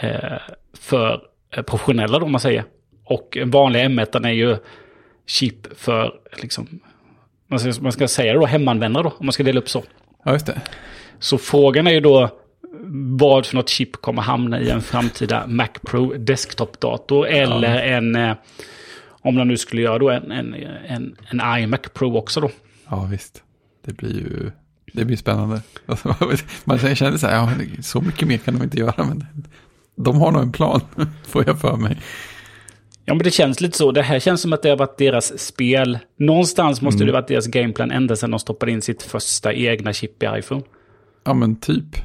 eh, för eh, professionella då, om man säger. Och en vanlig M1 är ju chip för, liksom, man ska, man ska säga det då, hemanvändare då, om man ska dela upp så. Ja, just det. Så frågan är ju då vad för något chip kommer hamna i en framtida Mac Pro desktop-dator eller en, eh, om de nu skulle göra då en, en, en, en iMac Pro också då. Ja, visst. Det blir ju, det blir spännande. Alltså, Man känner så här, ja, så mycket mer kan de inte göra, men de har nog en plan, får jag för mig. Ja, men det känns lite så. Det här känns som att det har varit deras spel. Någonstans måste det varit deras gameplan ända sedan de stoppade in sitt första egna chip i iPhone. Ja, men typ.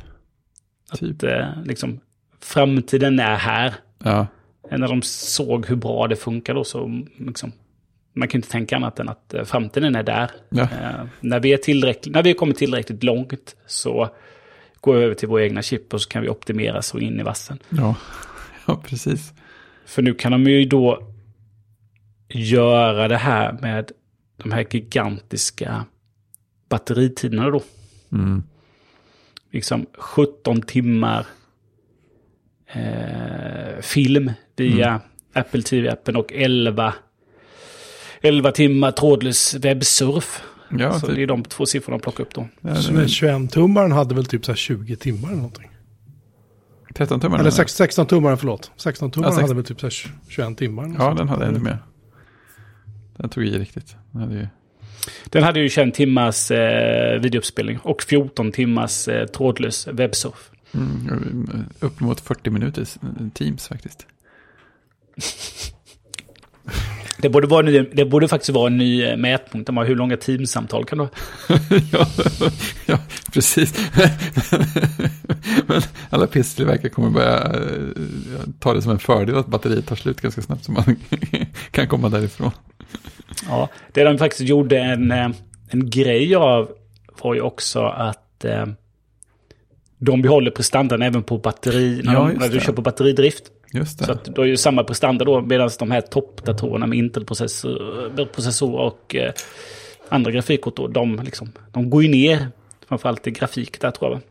Typ. Att, eh, liksom, framtiden är här. Ja, När de såg hur bra det funkar då så liksom, man kan inte tänka annat än att eh, framtiden är där. Ja. Eh, när, vi är tillräckligt, när vi har kommit tillräckligt långt så går vi över till våra egna chip och så kan vi optimera så in i vassen. ja, ja precis. För nu kan de ju då göra det här med de här gigantiska batteritiderna då. Mm. Liksom 17 timmar eh, film via Apple TV-appen och 11, 11 timmar trådlös webbsurf. Ja, så typ. det är de två siffrorna de plockar upp då. Ja, Så det- 21-tummaren hade väl typ så här 20 timmar eller någonting. 13 tummar. Eller 16-tummaren, förlåt. 16-tummaren Ja, sex- hade väl typ så här 21 timmar. Ja, den hade ännu mer. Den tog i riktigt. Den hade ju... Den hade ju 21 timmars eh, videouppspelning och 14 timmars eh, trådlös webbsurf. Mm, upp mot 40 minuters eh, Teams faktiskt. Det borde, vara ny, det borde faktiskt vara en ny eh, mätpunkt. De har hur långa teamsamtal kan du ha? ja, ja, precis. Men alla pisstillverkare kommer börja eh, ta det som en fördel att batteriet tar slut ganska snabbt så man kan komma därifrån. Ja, det de faktiskt gjorde en, eh, en grej av var ju också att eh, de behåller prestandan även på batteri, när, Ja, de, när du kör på batteridrift. Just det. Så att du har ju samma prestanda då, medan de här toppdatorerna med Intel-processor processor och eh, andra grafikkort då, de, liksom, de går ju ner. Framförallt i grafik där tror jag.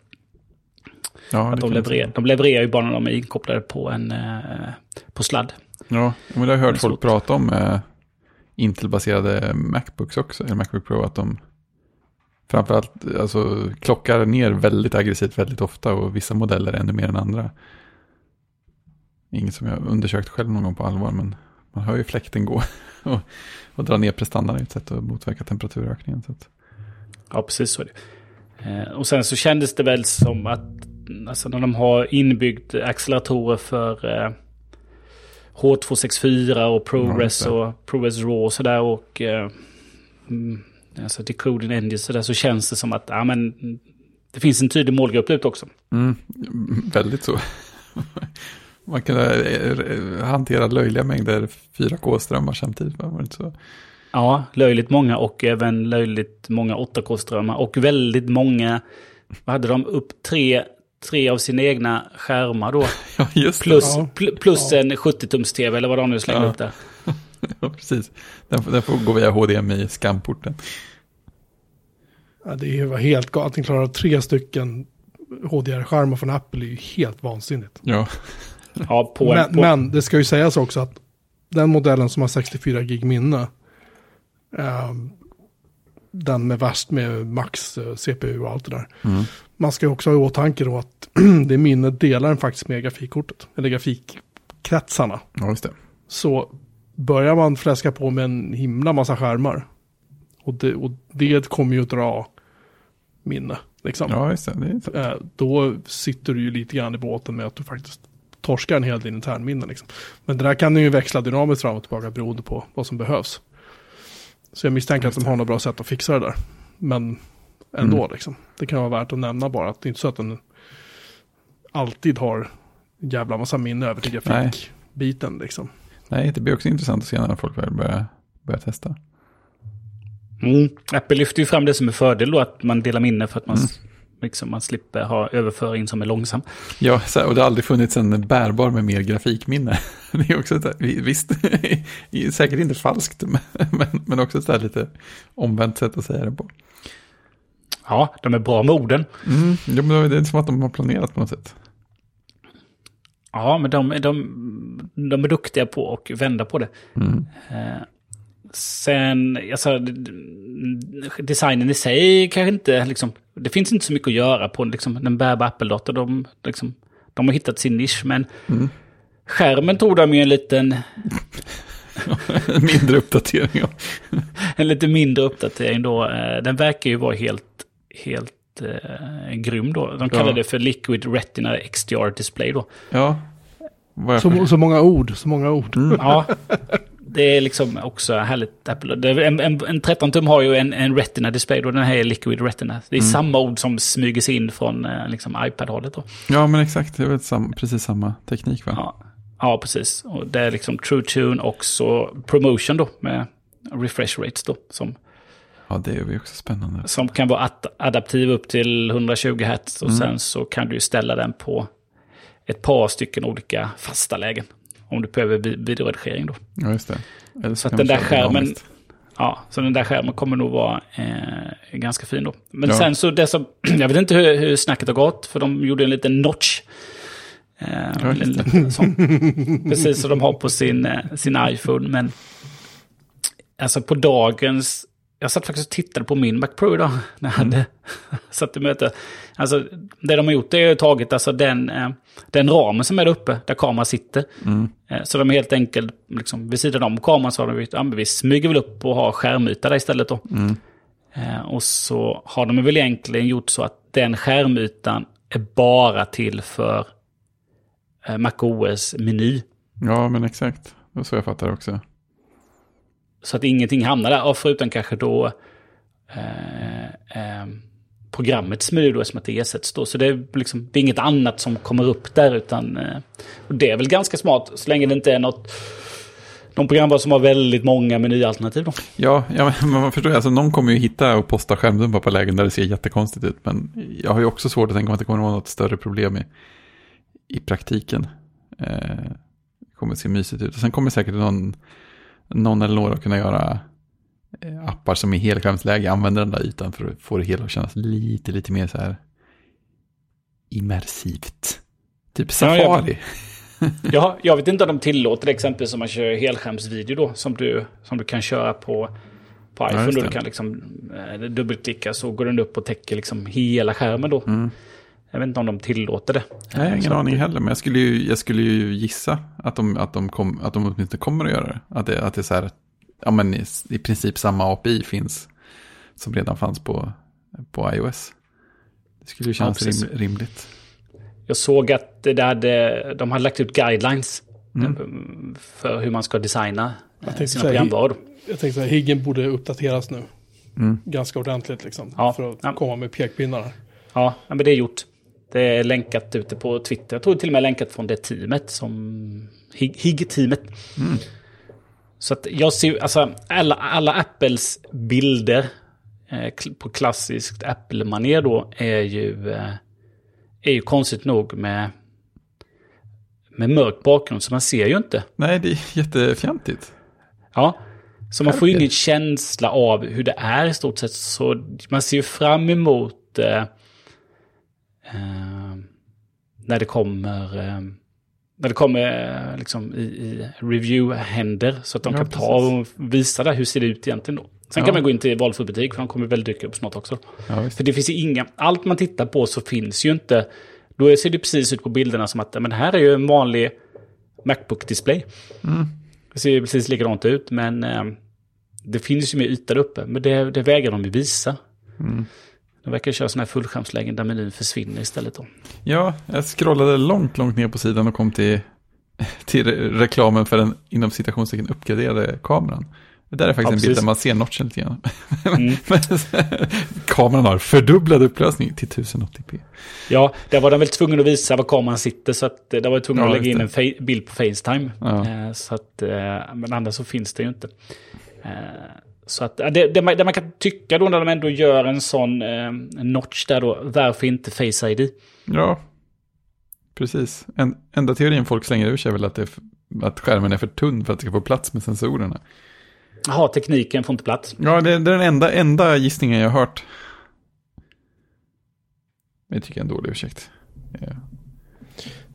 ja, Att de, levererar, de levererar ju bara när de är inkopplade på en eh, på sladd. Ja, men det har jag hört folk prata om eh, Intel-baserade Macbooks också, eller Macbook Pro, att de framförallt alltså, klockar ner väldigt aggressivt väldigt ofta och vissa modeller ännu mer än andra. Inget som jag undersökt själv någon gång på allvar, men man hör ju fläkten gå och, och dra ner prestandan i ett sätt att motverka temperaturökningen. Så att, Ja, precis så är det. Eh, och sen så kändes det väl som att alltså, när de har inbyggd acceleratorer för eh, H264 och Ja, ProRes det. och ProRes RAW och sådär och eh, mm, alltså decoding engine så där så känns det som att ja, men, det finns en tydlig målgrupp ut också. mm, väldigt så. Man kan eh, hantera löjliga mängder 4K-strömmar samtidigt. va? Var det så? Ja, löjligt många och även löjligt många 8K-strömmar och väldigt många, vad hade de, upp tre, tre av sina egna skärmar då. Ja, just det. Plus, Ja. pl- plus en 70-tums-tv eller vad de nu slänger Ja. upp där. Ja, precis. Den, får- den får gå via HDMI skamporten. Ja, det var helt galet. Att ni klarar tre stycken HDR-skärmar från Apple är ju helt vansinnigt. Ja, Ja, på en, Men, på, men det ska ju sägas också att den modellen som har 64 gig minne, ehm, den med värst med max eh, CPU och allt det där. Mm. Man ska också ha i åtanke då att det minnet delar den faktiskt med grafikkortet, eller grafikkretsarna. ja just det. Så börjar man fläska på med en himla massa skärmar, och det, och det kommer ju att dra minne. Liksom. Ja, just det. det. Eh, då sitter du ju lite grann i båten med att du faktiskt torskar en hel del internminnen. Liksom. Men det där kan ju växla dynamiskt fram och tillbaka beroende på vad som behövs. Så jag misstänker att de har något bra sätt att fixa det där. Men ändå, Mm. liksom. det kan vara värt att nämna bara att det är inte så att den alltid har en jävla massa minne över till Nej. grafikbiten. Liksom. Nej, det blir också intressant att se när folk väl börjar, börjar testa. mm, Apple lyfter ju fram det som en fördel då, att man delar minne för att man, Mm. liksom, man slipper ha överföring som är långsam. Ja, och det har aldrig funnits en bärbar med mer grafikminne. Det är också så här, vi- visst, säkert inte falskt, men, men, men också så här lite omvänt sätt att säga det på. Ja, de är bra med orden. Mm, ja, men det är som att de har planerat på något sätt. Ja, men de, de, de är duktiga på att vända på det. Mm. Eh, sen, alltså, designen i sig kanske inte, liksom, det finns inte så mycket att göra på liksom, en bärbar Apple-dator. De, liksom, de har hittat sin nisch, men Mm. skärmen tog de ju en liten, En mindre uppdatering en lite mindre uppdatering då. Eh, den verkar ju vara helt, helt eh, grym då. De kallar Ja. det för Liquid Retina XDR Display då. Ja, Så, så många ord, så många ord. Mm. Ja, det är liksom också härligt. Apple. En, en, en 13 tum har ju en, en Retina-display då, den här är Liquid Retina. Det är Mm. samma ord som smyger sig in från eh, liksom iPad-hållet då. Ja, men exakt. Det är väl sam, precis samma teknik va? Ja, ja, precis. Och det är liksom True Tune och så Promotion då med refresh rates då. Som, Ja, det är ju också spännande. som kan vara adaptiv upp till 120 Hz. Och Mm. sen så kan du ställa den på ett par stycken olika fasta lägen. Om du behöver vi- videoredigering då. Ja, just det. Eller Så att kan den där skärmen-. Ja, så den där skärmen kommer nog vara eh, ganska fin då. Men Ja. sen så det som, jag vet inte hur, hur snacket har gått, för de gjorde en liten notch Eh, Ja, en liten sån. Precis som de har på sin, eh, sin iPhone. Men alltså på dagens... Jag satt faktiskt och tittade på min Mac Pro idag. När jag Mm. hade satt i möte. Alltså det de har gjort är tagit alltså den, eh, den ramen som är där uppe, där kameran sitter. Mm. Eh, Så de är helt enkelt, liksom, vid sidan om kameran så har de, ja, vi smyger väl upp och har skärmyta där istället då. Mm. Eh, och så har de väl egentligen gjort så att den skärmytan är bara till för MacOS meny. Ja, men exakt. Det var så jag fattar också. Så att ingenting hamnar där, och förutom kanske då eh, eh, programmets meny då, som att det ersätts då. Så det är, liksom, det är inget annat som kommer upp där, utan eh, och det är väl ganska smart, så länge det inte är något någon programvara som har väldigt många menyalternativ då. Ja, ja men man förstår ju, alltså någon kommer ju hitta och posta skärmdumpar på lägen där det ser jättekonstigt ut. Men jag har ju också svårt att tänka mig att det kommer att vara något större problem i, i praktiken. Eh, det kommer att se mysigt ut. Och sen kommer säkert någon, någon eller några kunna göra eh, appar som i helskärmsläge använder den där ytan för att få det hela att kännas lite, lite mer så här immersivt. Typ Ja, jag- Safari. Jag, jag vet inte om de tillåter exempelvis om man kör helskärmsvideo då. Som du, som du kan köra på, på Ja, iPhone. då det. du kan liksom eh, dubbelklicka så går den upp och täcker liksom hela skärmen då. Mm. Jag vet inte om de tillåter det. Nej, ingen så aning heller. Men jag skulle ju, jag skulle ju gissa att de, att, de kom, att de åtminstone kommer att göra det. Att det, att det är så här, ja men i, i princip samma API finns som redan fanns på, på iOS. Det skulle ju kännas precis. rim, rimligt. Jag såg att det hade, de hade lagt ut guidelines Mm. eh, för hur man ska designa eh, sina säga, programvaror. Jag tänkte att Higgen borde uppdateras nu. Mm. Ganska ordentligt liksom. Ja. För att Ja. komma med pekpinnar. Ja, ja, men det är gjort. Det är länkat ute på Twitter. Jag tror till och med länkat från det teamet som Hig- HIG-teamet. Mm. Så att jag ser, alltså alla, alla Apples bilder eh, på klassiskt Apple-manér då är ju, eh, är ju konstigt nog med, med mörk bakgrund så man ser ju inte. Nej, det är jättefjantigt. Ja, så man får ju ingen känsla av hur det är i stort sett. Så man ser ju fram emot eh, eh, när det kommer, eh, när det kommer liksom i, i review-händer. Så att de Ja, kan ta och visa där hur ser det ut egentligen då. Sen Ja. kan man gå in till valfri butik för de kommer väl dyka upp snart också. Ja. För det finns ju inga, allt man tittar på så finns ju inte, då ser det precis ut på bilderna som att men här är ju en vanlig Macbook-display. Mm. Det ser ju precis likadant ut, men eh, det finns ju mer yta där uppe. Men det, det vägrar de ju visa. Mm. De verkar köra sådana här fullskärmslägen där menyn försvinner istället då. Ja, jag scrollade långt, långt ner på sidan och kom till, till re- reklamen för den inom citationstecken uppgraderade kameran. Det där är faktiskt Ja, en bild där man ser notchen lite grann. Mm. Kameran har fördubblad upplösning till 1080p. Ja, där var de väl tvungna att visa var kameran sitter, så att eh, där var jag tvungen Ja, att lägga in det. en bild på Facetime. Ja. Eh, så att, eh, men annars så finns det ju inte. Så att det, det, man, det man kan tycka då när de ändå gör en sån eh, notch där då, varför inte Face ID? Ja, precis. En, enda teorin folk slänger ur sig är väl att, det att skärmen är för tunn för att det ska få plats med sensorerna. Jaha, tekniken får inte plats. Ja, det, det är den enda, enda gissningen jag har hört. Jag tycker jag är en dålig ursäkt.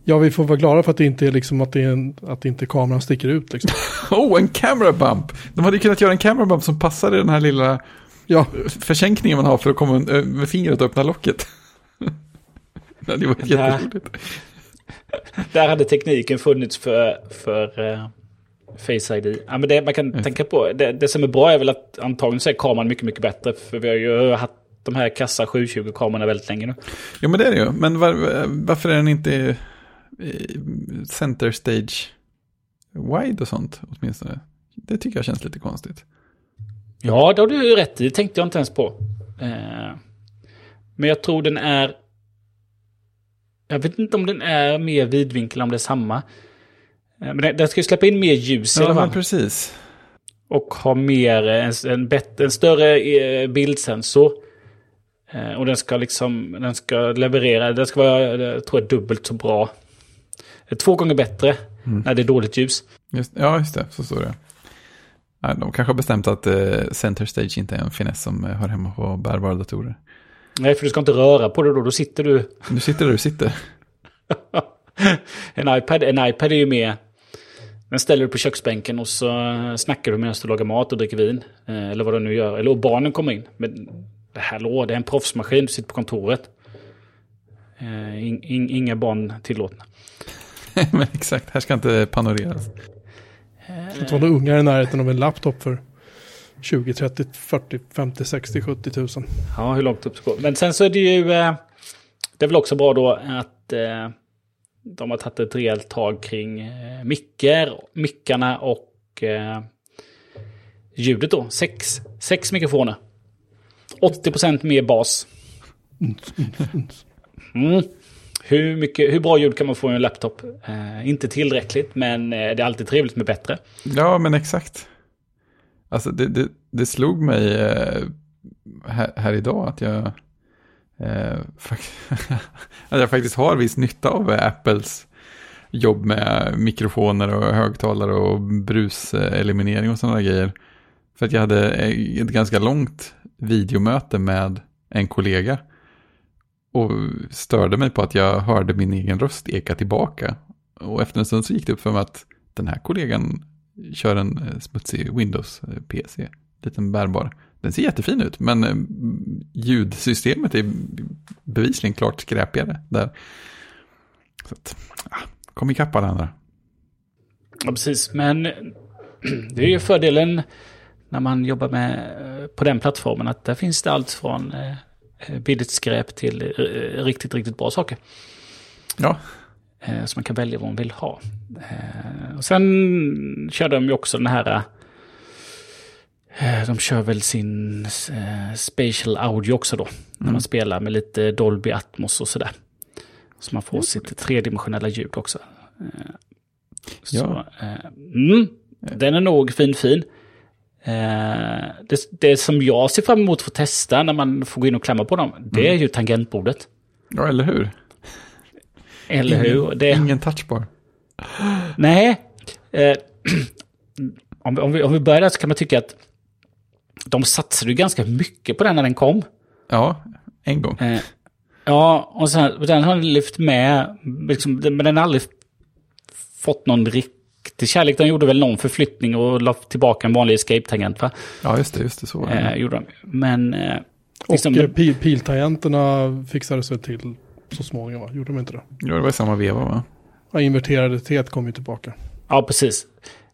Ja. Vi får vara glada för att det inte är liksom att, det är en, att inte kameran sticker ut liksom. Oh, en camera bump! De hade kunnat göra en camera bump som passade den här lilla Ja, försänkningen man har för att komma ö, med fingret och öppna locket. det här- jätteroligt. Där hade tekniken funnits för, för eh, Face ID. Ja, men det man kan Just. tänka på, det, det som är bra är väl att antagligen så är kameran mycket, mycket bättre. För vi har ju haft de här kassa 720-kamerorna väldigt länge nu. Jo, men det är det ju. Men var, varför är den inte eh, center stage wide och sånt åtminstone? Det tycker jag känns lite konstigt. Ja, det har du ju rätt i. Det tänkte jag inte ens på. Eh, men jag tror den är... Jag vet inte om den är mer vidvinkel, om det är samma. Eh, men den, den ska ju släppa in mer ljus i Ja, alla men fall. precis. Och ha mer, en, en, bättre, en större eh, bildsensor. Eh, och den ska liksom, den ska leverera, den ska vara, jag tror jag, dubbelt så bra. Eh, Två gånger bättre när det är dåligt ljus. Just, ja, just det. Så står det. De kanske har bestämt att eh, center stage inte är en finess som eh, hör hemma på bärbara datorer. Nej, för du ska inte röra på det då, då sitter du... Du sitter där du sitter. en, iPad, en iPad är ju mer... Den ställer du på köksbänken och så snackar du medan du lagar mat och dricker vin. Eller vad du nu gör. Eller och barnen kommer in. Men det här lå, det är en proffsmaskin, du sitter på kontoret. In, in, inga barn tillåtna. Men exakt, här ska inte panoreras. Det inte vara ungar i närheten av en laptop för 20, 30, 40, 50, 60, 70 tusen. Ja, hur långt upp ska gå. Men sen så är det ju... Eh, det är väl också bra då att eh, de har tagit ett rejält tag kring eh, mickar, mickarna och ljudet då. Sex, sex mikrofoner. 80% mer bas. Mm. Hur, mycket, hur bra ljud kan man få i en laptop? Eh, inte tillräckligt, men eh, det är alltid trevligt med bättre. Ja, men exakt. Alltså det, det, det slog mig eh, här, här, idag att jag, eh, att jag faktiskt har viss nytta av Apples jobb med mikrofoner och högtalare och bruseliminering och sådana grejer. För att jag hade ett ganska långt videomöte med en kollega. Och störde mig på att jag hörde min egen röst eka tillbaka. Och efter en stund så gick det upp för mig att den här kollegan kör en eh, smutsig Windows-PC. Liten bärbar. Den ser jättefin ut, men eh, ljudsystemet är bevisligen klart skräpigare där. Så att, ah, kom ikapp alla andra. Ja, precis. Men eh, det är ju fördelen när man jobbar med på den plattformen att där finns det allt från billigt skräp till riktigt, riktigt bra saker. Ja, Eh, så man kan välja vad man vill ha. Eh, och sen kör de ju också den här... Eh, de kör väl sin spatial audio också då. Mm. När man mm. spelar med lite Dolby Atmos och sådär. Så man får mm. sitt tredimensionella ljud också. Så, ja. mm, den är nog fin fin. Det, det som jag ser fram emot att få testa när man får gå in och klämma på dem, det är mm. ju tangentbordet. Ja, eller hur? Eller ingen, hur? Det... Ingen touchbar. Nej. Eh, om, om, vi, om vi börjar där så kan man tycka att de satsade ju ganska mycket på den när den kom. Ja, en gång. Eh, ja, och sen, den har lyft med, liksom, men den har aldrig fått någon riktig kärlek. De gjorde väl någon förflyttning och la tillbaka en vanlig escape-tangent va? Ja, just det, just det, så var det. Eh, gjorde de. Men... Eh, liksom, och pil piltangenterna fixades väl till så småningom va? Gjorde de inte det? Ja, det var i samma veva va? Ja, inverterade T kom ju tillbaka. Ja, precis.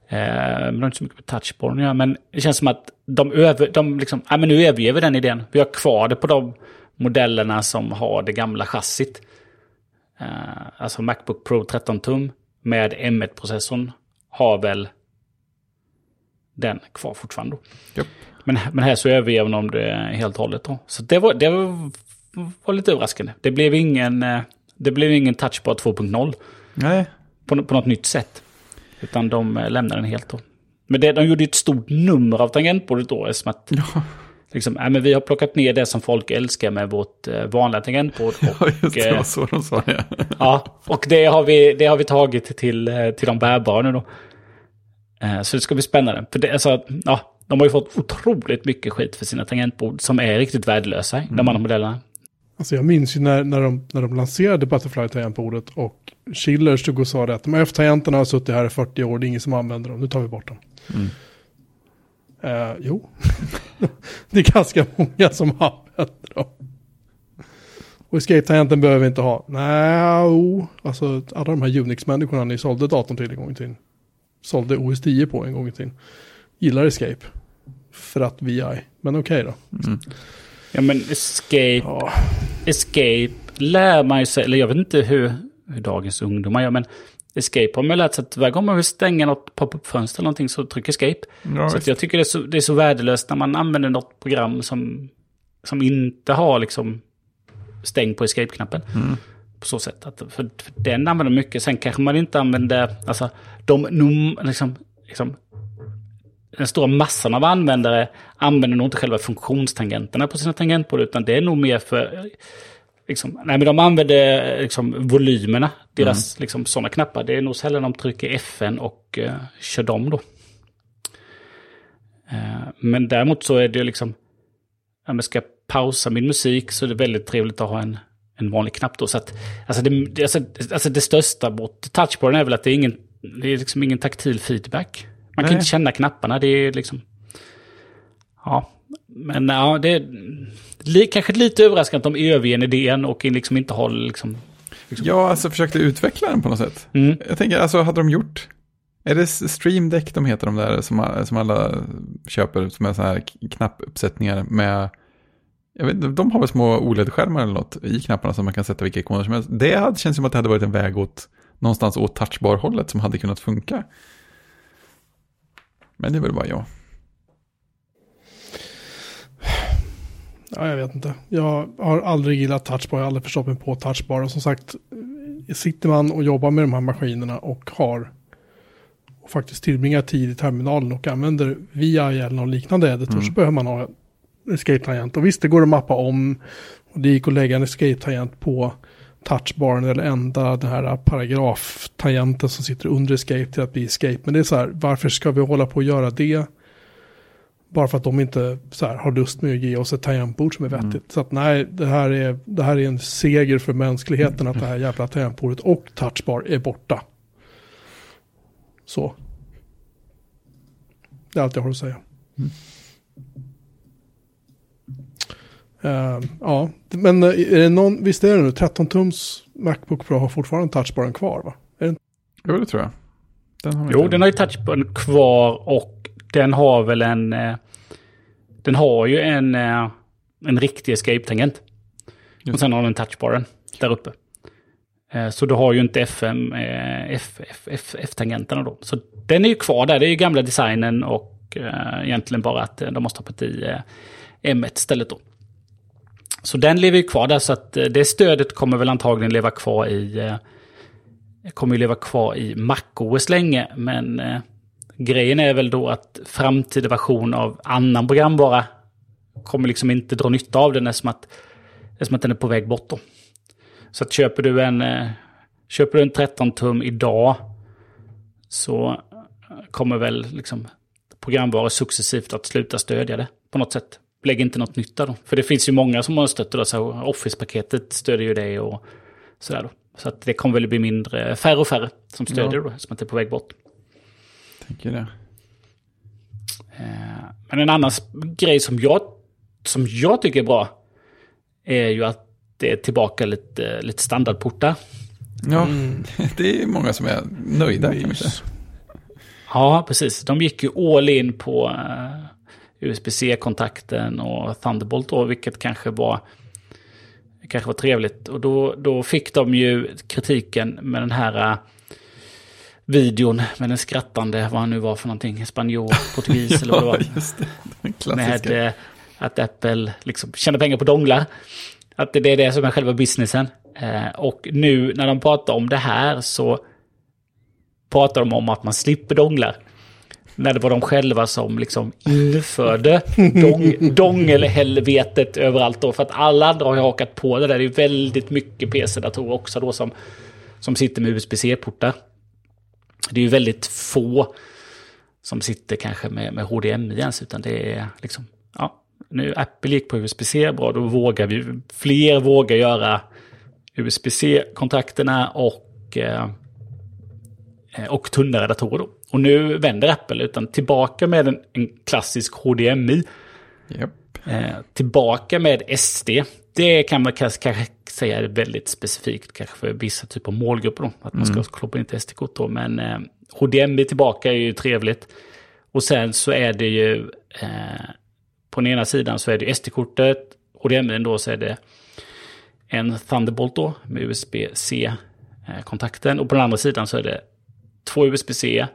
Eh, men det har inte så mycket med touchborn ja, men det känns som att de, över, de liksom, ja men nu överger vi den idén. Vi har kvar det på de modellerna som har det gamla chassit. Eh, alltså Macbook Pro 13 tum med M1-processorn har väl den kvar fortfarande. Yep. Men, men här så överger de det helt och hållet. Då. Så det var, det var var lite överraskande. Det blev ingen, eh, det blev ingen touchbar 2.0. Nej. På, på något nytt sätt. Utan de eh, lämnade den helt då. Men det, de gjorde ett stort nummer av tangentbordet då. Eftersom att, ja. Liksom, äh, men vi har plockat ner det som folk älskar med vårt eh, vanliga tangentbord. Och, ja, just det. var så de sa det. ja, och det har vi, det har vi tagit till, till de bärbara nu då. Så det ska bli spännande. För det, alltså, ja, de har ju fått otroligt mycket skit för sina tangentbord som är riktigt värdelösa, mm. de andra modellerna. Alltså jag minns ju när, när, de, när de lanserade Butterfly-tangentbordet och Schiller stod och sa det att de här F-tangenterna har suttit här i 40 år, det är ingen som använder dem, nu tar vi bort dem. Mm. Uh, jo, det är ganska många som använder dem. Och escape-tangenten behöver vi inte ha. Nej, oh. alltså alla de här Unix-människorna ni sålde datorn till en gång i tiden. Sålde OS 10 på en gång i tiden. Gillar escape. För att VI. Men okej okay då. Mm. Ja men escape, oh. escape lär man sig, eller jag vet inte hur, hur dagens ungdomar gör, men escape har man lärt sig att varje gång man vill stänga något pop-up-fönster eller någonting så tryck escape. Ja, så jag tycker det är, så, det är så värdelöst när man använder något program som, som inte har liksom stäng på escape-knappen. Mm. På så sätt. Att, för, för den använder mycket. Sen kanske man inte använder, alltså de, num, liksom, liksom den stora massan av användare använder nog inte själva funktionstangenterna på sina tangentbord, utan det är nog mer för... Liksom, nej, men de använder liksom, volymerna, deras mm. liksom, sådana knappar. Det är nog sällan de trycker FN och uh, kör dem då. Uh, men däremot så är det liksom... Om jag ska pausa min musik så är det väldigt trevligt att ha en, en vanlig knapp då. Så att, alltså, det, alltså, alltså det största mot touchbaren är väl att det är ingen, det är liksom ingen taktil feedback. Man kan Nej. inte känna knapparna, det är liksom... Ja, men ja, det kanske lite överraskande att de överger idén och liksom inte har liksom... Ja, alltså försökte utveckla den på något sätt. Mm. Jag tänker, alltså hade de gjort... Är det Stream Deck de heter de där som, som alla köper som är så här knappuppsättningar med... Jag vet de har väl små OLED-skärmar eller något i knapparna som man kan sätta vilka ikoner som helst. Det känns som att det hade varit en väg åt någonstans åt touchbar-hållet som hade kunnat funka. Men det är väl bara jag. Ja, jag vet inte. Jag har aldrig gillat touchbar, jag har aldrig förstått mig på touchbar. Och som sagt, sitter man och jobbar med de här maskinerna och har och faktiskt tillbringar tid i terminalen och använder via eller någon liknande editor Mm. så behöver man ha en escape-tangent. Och visst, det går att mappa om. Och det gick att lägga en escape-tangent på touchbaren eller ändra den här paragraf-tangenten som sitter under escape till att bli escape. Men det är så här, varför ska vi hålla på och göra det? Bara för att de inte så här, har lust med att ge oss ett tangentbord som är vettigt. Mm. Så att nej, det här, är, det här är en seger för mänskligheten att det här jävla tangentbordet och touchbar är borta. Så. Det är allt jag har att säga. Mm. Eh, ja, men eh, är det någon, visst är det nu, 13-tums Macbook Pro har fortfarande touchbaren kvar va? Jo, det tror jag. Den har Jo, den har ju touchbaren kvar och den har väl en... eh, Den har ju en, eh, en riktig escape-tangent. Och sen har den touchbaren där uppe. Eh, Så du har ju inte FM, F, F, F, F-tangenterna då. Så den är ju kvar där. Det är ju gamla designen och egentligen bara att de har stoppat i eh, M1 istället då. Så den lever ju kvar där så att det stödet kommer väl antagligen leva kvar i... Kommer ju leva kvar i MacOS länge men grejen är väl då att framtida version av annan programvara kommer liksom inte dra nytta av den eftersom att, eftersom att den är på väg bort då. Så att köper du en, eh, köper du en 13 tum idag så kommer väl liksom programvaror successivt att sluta stödja det på något sätt. Lägg inte något nytta då. För det finns ju många som har stött det. Office-paketet stödjer ju det och sådär då. Så att det kommer väl bli mindre, färre och färre som stödjer Ja. det då, som att det är på väg bort. Tänker det. Eh, Men en annan grej som jag, som jag tycker är bra är ju att det är tillbaka lite, lite standardportar. Ja, Mm. det är många som är nöjda kan vi säga. Ja, precis. De gick ju all in på uh, USB-C-kontakten och Thunderbolt då, vilket kanske var, kanske var trevligt. Och då, då fick de ju kritiken med den här eh, videon med den skrattande, vad han nu var för någonting, spanjor, portugis eller vad det var. just det. Den med eh, att Apple liksom tjänar pengar på donglar. Att det är det som är själva businessen. Eh, och nu när de pratar om det här så pratar de om att man slipper donglar. När det var de själva som liksom införde dong, dongelhelvetet överallt då. För att alla andra har ju hakat på det där. Det är väldigt mycket PC-datorer också då som, som sitter med USB-C-portar. Det är ju väldigt få som sitter kanske med, med HDMI ens, utan det är liksom, ja, nu Apple gick på USB-C bra, då vågar vi, fler vågar göra USB-C-kontakterna och, eh, och tunnare datorer då. Och nu vänder Apple, utan tillbaka med en, en klassisk HDMI, Japp. eh, tillbaka med SD. Det kan man kanske säga är väldigt specifikt kanske för vissa typer av målgrupper då, att man ska kloppa in ett SD-kort då, men eh, HDMI tillbaka är ju trevligt. Och sen så är det ju, eh, på den ena sidan så är det SD-kortet, HDMI då så är det en Thunderbolt då med USB-C-kontakten. Och på den andra sidan så är det två USB-C,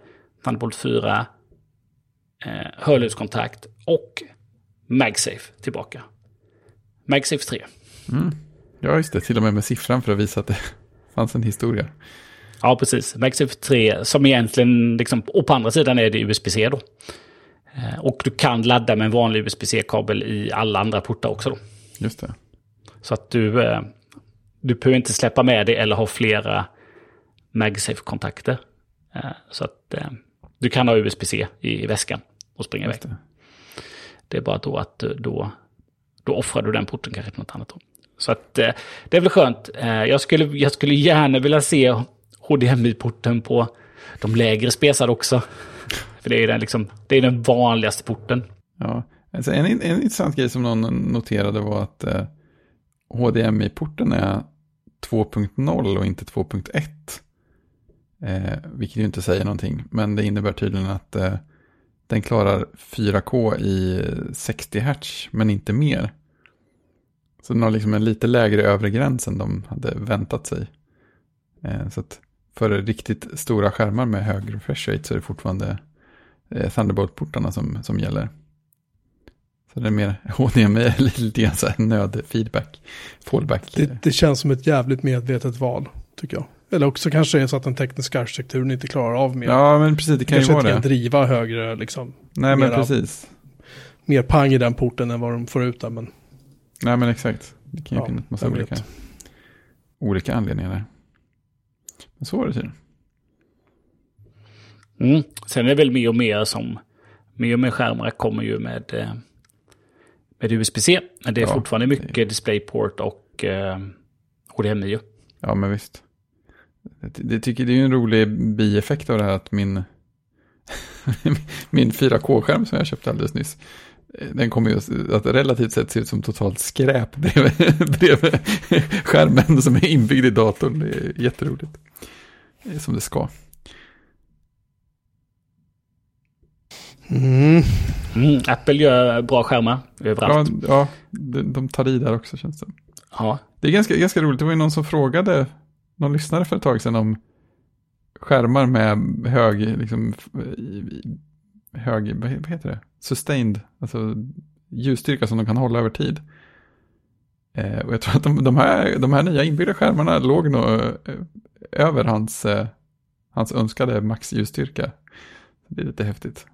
Thunderbolt 4, eh, hörlurskontakt och MagSafe tillbaka. MagSafe 3. Ja, just det. Till och med med siffran för att visa att det fanns en historia. Ja, precis. MagSafe 3 som egentligen, liksom, och på andra sidan är det USB-C då. Eh, Och du kan ladda med en vanlig USB-C-kabel i alla andra portar också då. Just det. Så att du, eh, du behöver inte släppa med dig eller ha flera MagSafe-kontakter. Eh, Så att du kan ha USB-C i väskan och springa iväg. Det. Det är bara då att då, då offrar du den porten kanske till något annat. Då. Så att eh, det är väl skönt. Eh, jag, skulle, jag skulle gärna vilja se HDMI-porten på de lägre spesar också. För det är den, liksom, det är den vanligaste porten. Ja, alltså en, en intressant grej som någon noterade var att eh, HDMI-porten är 2.0 och inte 2.1. Eh, vilket ju inte säger någonting, men det innebär tydligen att eh, den klarar 4K i 60 Hz, men inte mer. Så den har liksom en lite lägre övre gräns än de hade väntat sig. Eh, så att för riktigt stora skärmar med hög refresh rate så är det fortfarande eh, Thunderbolt-portarna som, som gäller. Så det är mer HDMI, lite grann så här nödfeedback, fallback. Det, det känns som ett jävligt medvetet val, tycker jag. Eller också kanske det är så att den tekniska arkitekturen inte klarar av mer. Ja, men precis, det kan kanske ju vara inte kan det. driva högre, liksom. Nej, men mera- precis. Mer pang i den porten än vad de får ut där. Men Nej, men exakt. Det kan ju Ja, finnas massa olika, vet. olika anledningar där. Men så var det tydligen. Mm. Sen är det väl mer och mer som... Mer och mer skärmar kommer ju med, eh, med USB-C. Men det är Ja, fortfarande mycket DisplayPort och eh, HDMI. ju. Ja, men visst. Det, det, tycker, det är ju en rolig bieffekt av det här att min, min 4K-skärm som jag köpte alldeles nyss, den kommer ju att relativt sett se ut som totalt skräp bredvid, bredvid skärmen som är inbyggd i datorn. Det är jätteroligt. Det är som det ska. mm. Mm. Apple gör bra skärmar Ja, överallt. ja de, de tar i där också känns det Ja. Det är ganska, ganska roligt. Det var ju någon som frågade, någon lyssnare för ett tag sedan om skärmar med hög, liksom, hög, vad he- vad heter det? Sustained, alltså ljusstyrka som de kan hålla över tid. Eh, och jag tror att de, de, här, de här nya inbyggda skärmarna låg nog eh, över hans, eh, hans önskade max ljusstyrka. Det är lite häftigt.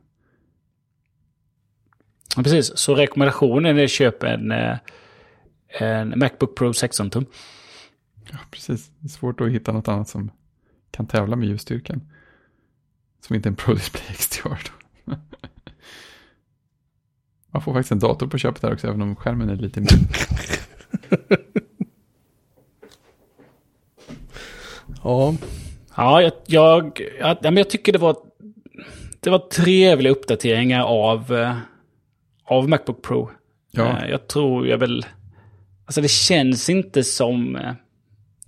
Ja, Precis, så rekommendationen är att köpa en, eh, en Macbook Pro 16 tum. Ja, precis. Det är svårt att hitta något annat som kan tävla med ljusstyrkan. Som inte är en Pro Display XDR. då. Man får faktiskt en dator på köpet där också, även om skärmen är lite mindre. Ja, Ja, jag, jag, jag, men jag tycker det var, det var trevliga uppdateringar av, eh, av Macbook Pro. Ja, Eh, Jag tror jag väl... Alltså det känns inte som, eh,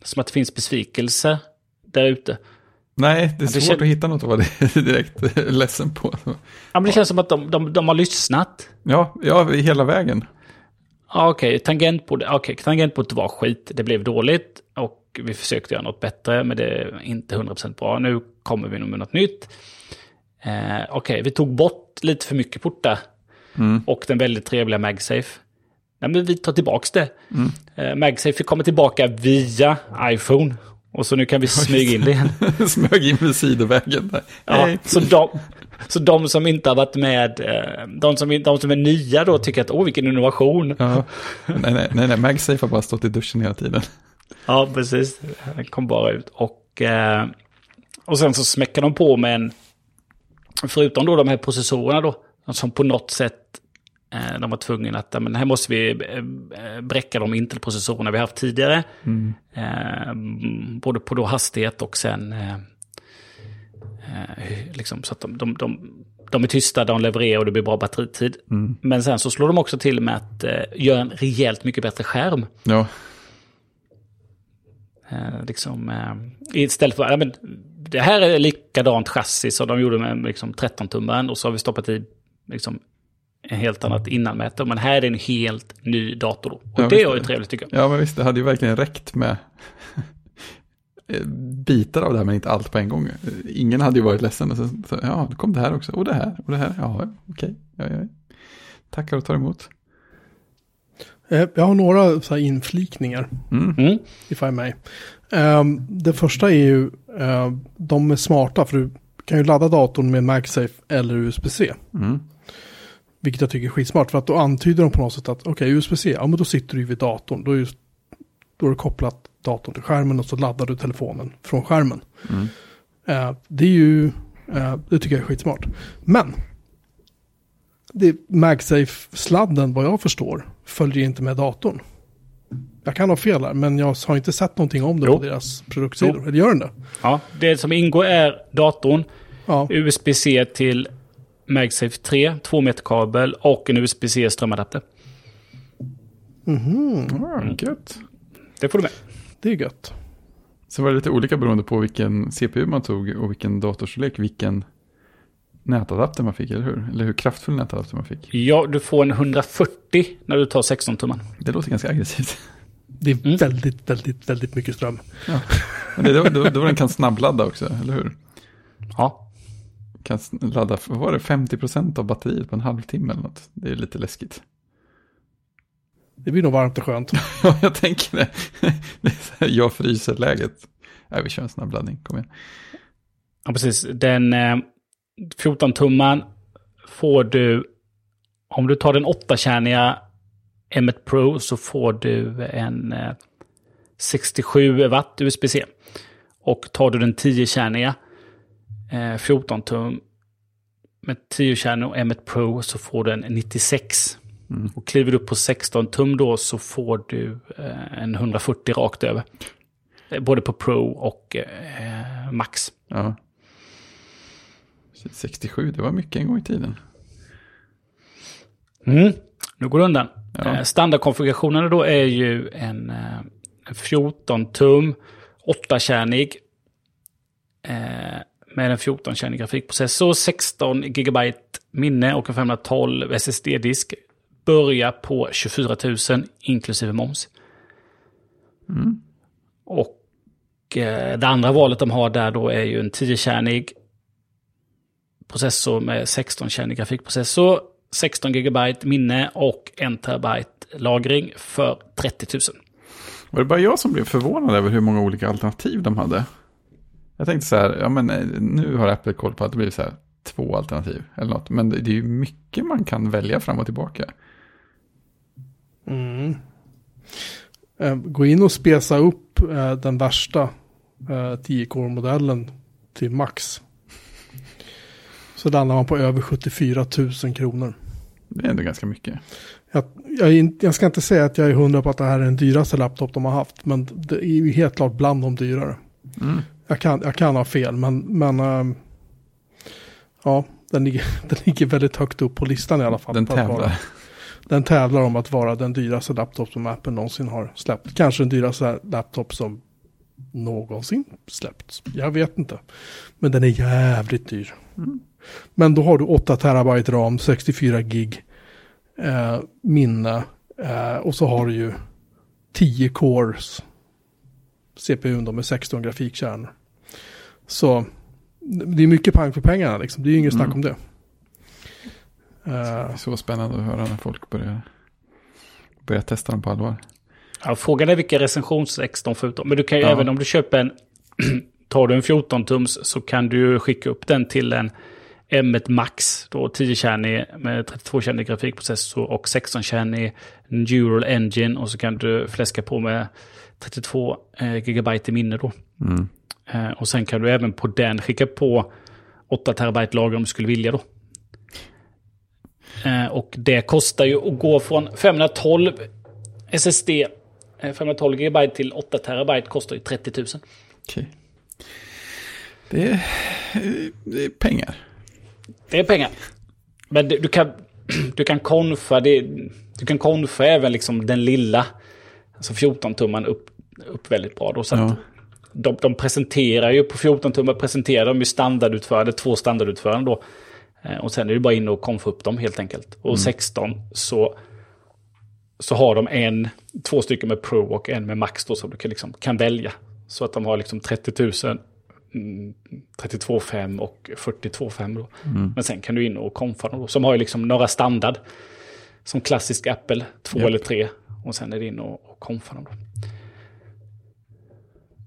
som att det finns besvikelser där ute. Nej, det är det svårt kän- att hitta något att vara direkt ledsen på. Ja, men det känns som att de, de, de har lyssnat. Ja, ja, hela vägen. Ja, Okej, tangentbordet, okej, tangentbordet var skit. Det blev dåligt och vi försökte göra något bättre, men det är inte 100% bra. Nu kommer vi nog med något nytt. Eh, okej, vi tog bort lite för mycket portar Mm. och den väldigt trevliga MagSafe. Nej, men vi tar tillbaka det. Mm. Eh, MagSafe kommer tillbaka via iPhone. Och så nu kan vi smyga in det igen. Smög in vid sidovägen där. Ja, Hej. så, de, så de som inte har varit med, eh, de som, de som är nya då tycker att åh vilken innovation. Ja. Nej, nej, nej, nej, MagSafe har bara stått i duschen hela tiden. Ja, precis. Den kom bara ut. Och, eh, och sen så smäckar de på med en... Förutom då de här processorerna då, som på något sätt de var tvungna att, men här måste vi eh, bräcka de Intel-processorerna vi haft tidigare. Mm. Eh, både på då hastighet och sen... Eh, eh, liksom, så att de, de, de, de är tysta, de levererar och det blir bra batteritid. Mm. Men sen så slår de också till med att eh, göra en rejält mycket bättre skärm. Ja, Eh, liksom, eh, istället för, ja, men, det här är likadant chassi som de gjorde med liksom, 13-tummaren och så har vi stoppat i liksom, en helt annat innanmäte. Men här är en helt ny dator. Då. Och Ja, det är ju trevligt tycker jag. Ja, men visst, det hade ju verkligen räckt med eh, bitar av det här, men inte allt på en gång. Ingen hade ju varit ledsen. Och så, så, ja, då kom det här också. Och det här. Och det här. Ja, okej. Ja, ja. Tackar och tar emot. eh, jag har några så här inflikningar, Mm. Mm. if I may. Um, det första är ju, eh, de är smarta för du kan ju ladda datorn med MagSafe eller USB-C. Mm. Vilket jag tycker är skitsmart. För att då antyder de på något sätt att okej, USB-C, ja men då sitter du vid datorn. Då är, ju, då är du kopplat datorn till skärmen och så laddar du telefonen från skärmen. Mm. Eh, det är ju, eh, det tycker jag är skitsmart. Men, det, MagSafe-sladden vad jag förstår följer inte med datorn. Jag kan ha fel här, men jag har inte sett någonting om det Jo. på deras produktsidor. Eller gör den det? Ja, det som ingår är datorn, Ja. USB-C till MagSafe 3, 2 meter kabel och en USB-C strömadapter. Mhm, Ah, gött. Det får du med. det är gött. Så var det lite olika beroende på vilken CPU man tog och vilken datorstorlek, vilken nätadapter man fick, eller hur? Eller hur kraftfull nätadapter man fick. Ja, du får en 140 när du tar 16 tumman. Det låter ganska aggressivt. Det är Mm. väldigt, väldigt, väldigt mycket ström. Men det, då, då, då den kan snabbladda också, eller hur? Ja. Kan ladda, var det, 50% av batteriet på en halvtimme eller något. Det är lite läskigt. Det blir nog varmt och skönt. Ja, jag tänker det. det är här, jag fryser läget. Nej, vi kör en snabbladdning, kom igen. Ja, precis. Den eh, 14-tumman får du, om du tar den 8-kärniga M1 Pro så får du en eh, 67 watt USB-C. Och tar du den 10-kärniga eh, 14 tum med 10-kärnig och M1 Pro så får du en 96. Mm. Och kliver du upp på 16 tum då så får du eh, en 140 rakt över. Eh, Både på Pro och eh, Max. Ja. 67, det var mycket en gång i tiden. Mm. Nu går det undan. Ja. Eh, Standardkonfigurationen då är ju en, eh, en 14 tum, 8-kärnig. Eh, med en 14-kärnig grafikprocessor, 16 GB minne och en 512 SSD-disk. Börjar på 24 000 inklusive moms. Mm. Och eh, det andra valet de har där då är ju en 10-kärnig processor med 16-kärnig grafikprocessor, 16 GB minne och 1 TB lagring för 30 000. Var det bara jag som blev förvånad över hur många olika alternativ de hade? Jag tänkte så här, ja men eh, nu har Apple koll på att det blir så här två alternativ eller något. Men det det är ju mycket man kan välja fram och tillbaka. Mm. Eh, Gå in och spesa upp eh, den värsta eh, 10-core-modellen till max. Så landar man på över 74 000 kronor. Det är ändå ganska mycket. Jag, jag, jag ska inte säga att jag är hundra på att det här är den dyraste laptop de har haft. Men det är ju helt klart bland de dyrare. Mm. Jag kan, jag kan ha fel, men, men ehm, ja, den ligger, den ligger väldigt högt upp på listan i alla fall. Den att Vara, tävlar. den tävlar om att vara den dyraste laptop som Apple någonsin har släppt. Kanske den dyraste laptop som någonsin släppts. Jag vet inte. Men den är jävligt dyr. Mm. Men då har du 8 terabyte ram, 64 gig eh, minne eh, och så har du ju 10 cores CPUn då med 16 grafikkärnor. Så det är mycket pang för pengarna liksom. Det är ju inget Mm. snack om det. Det Eh, är så spännande att höra när folk börjar, börjar testa dem på allvar. Ja, frågan är vilka recensionsex de får ut. Men du kan ju Ja. även om du köper en, tar du en 14-tums så kan du ju skicka upp den till en M1 Max, då 10-kärnig med 32-kärnig grafikprocessor och 16-kärnig Neural Engine och så kan du fläska på med 32 eh, GB i minne då. Mm. Eh, och sen kan du även på den skicka på 8 terabyte lager om du skulle vilja då. Eh, och det kostar ju att gå från 512 SSD, eh, 512 GB till 8 terabyte kostar ju 30 000. Okej. Det, är, det är pengar. Det är pengar. Men du, du kan, du kan konfa det, du kan konfa även liksom den lilla, alltså 14-tumman upp, upp väldigt bra då. Så Ja. de, de presenterar ju, på 14-tummar presenterar de ju standardutförande, två standardutförande då. Eh, Och sen är det bara in och konfa upp dem helt enkelt. Och 16 så, så har de en, två stycken med Pro och en med Max då som du kan, liksom, kan välja. Så att de har liksom 30 000, mm, 32 5 och 42 5 då. Men sen kan du in och konfa dem då. Som har ju liksom några standard. Som klassisk Apple, två Japp. eller tre. Och sen är det in och, och konfa dem då.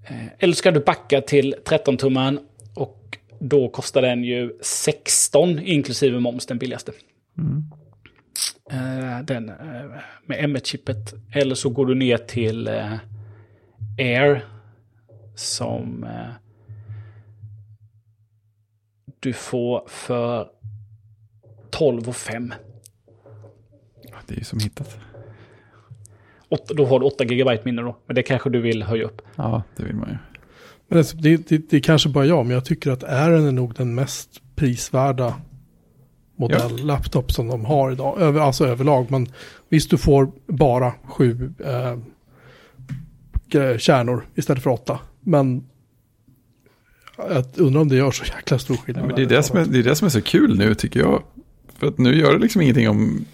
Eh, Eller ska du backa till 13-tumman och då kostar den ju 16 inklusive moms, den billigaste. Eh, Den eh, med M1-chippet. Eller så går du ner till eh, Air som eh, du får för 12 och 5. Ja, Det är ju som hittat. Åtta- Då har du 8 GB minne då. Men det kanske du vill höja upp. Ja, det vill man ju. Men det, det, det, det är kanske bara jag, men jag tycker att Aeren är nog den mest prisvärda modell laptop som de har idag. Över, alltså överlag. Men visst, du får bara sju eh, kärnor istället för åtta. Men jag undrar om det gör så jäkla stor skillnad. Men det, är det, som är, det är det som är så kul nu tycker jag. För att nu gör det liksom ingenting om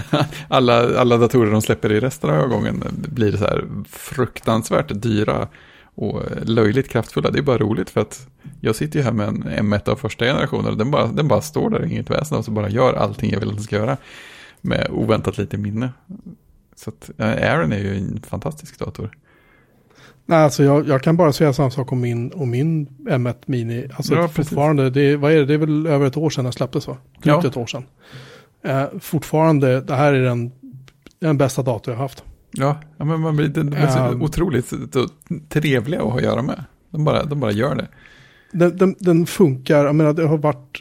alla, alla datorer de släpper i resten av gången blir så här fruktansvärt dyra och löjligt kraftfulla. Det är bara roligt för att jag sitter ju här med en M1 av första generationen och den bara, den bara står där, inget väsen och så bara gör allting jag vill att den ska göra med oväntat lite minne. Så att Aaron är ju en fantastisk dator. Nej, alltså jag, jag kan bara säga samma sak om min, om min M1 Mini. Alltså Ja, fortfarande, det, vad är det? det är väl över ett år sedan den släpptes va? Drygt Ja. ett år sedan. Eh, fortfarande, det här är den, den bästa dator jag har haft. Ja, ja men man blir, de är så Ehm. otroligt trevliga att ha att göra med. De bara, de bara gör det. Den, den, den funkar, jag menar det har varit,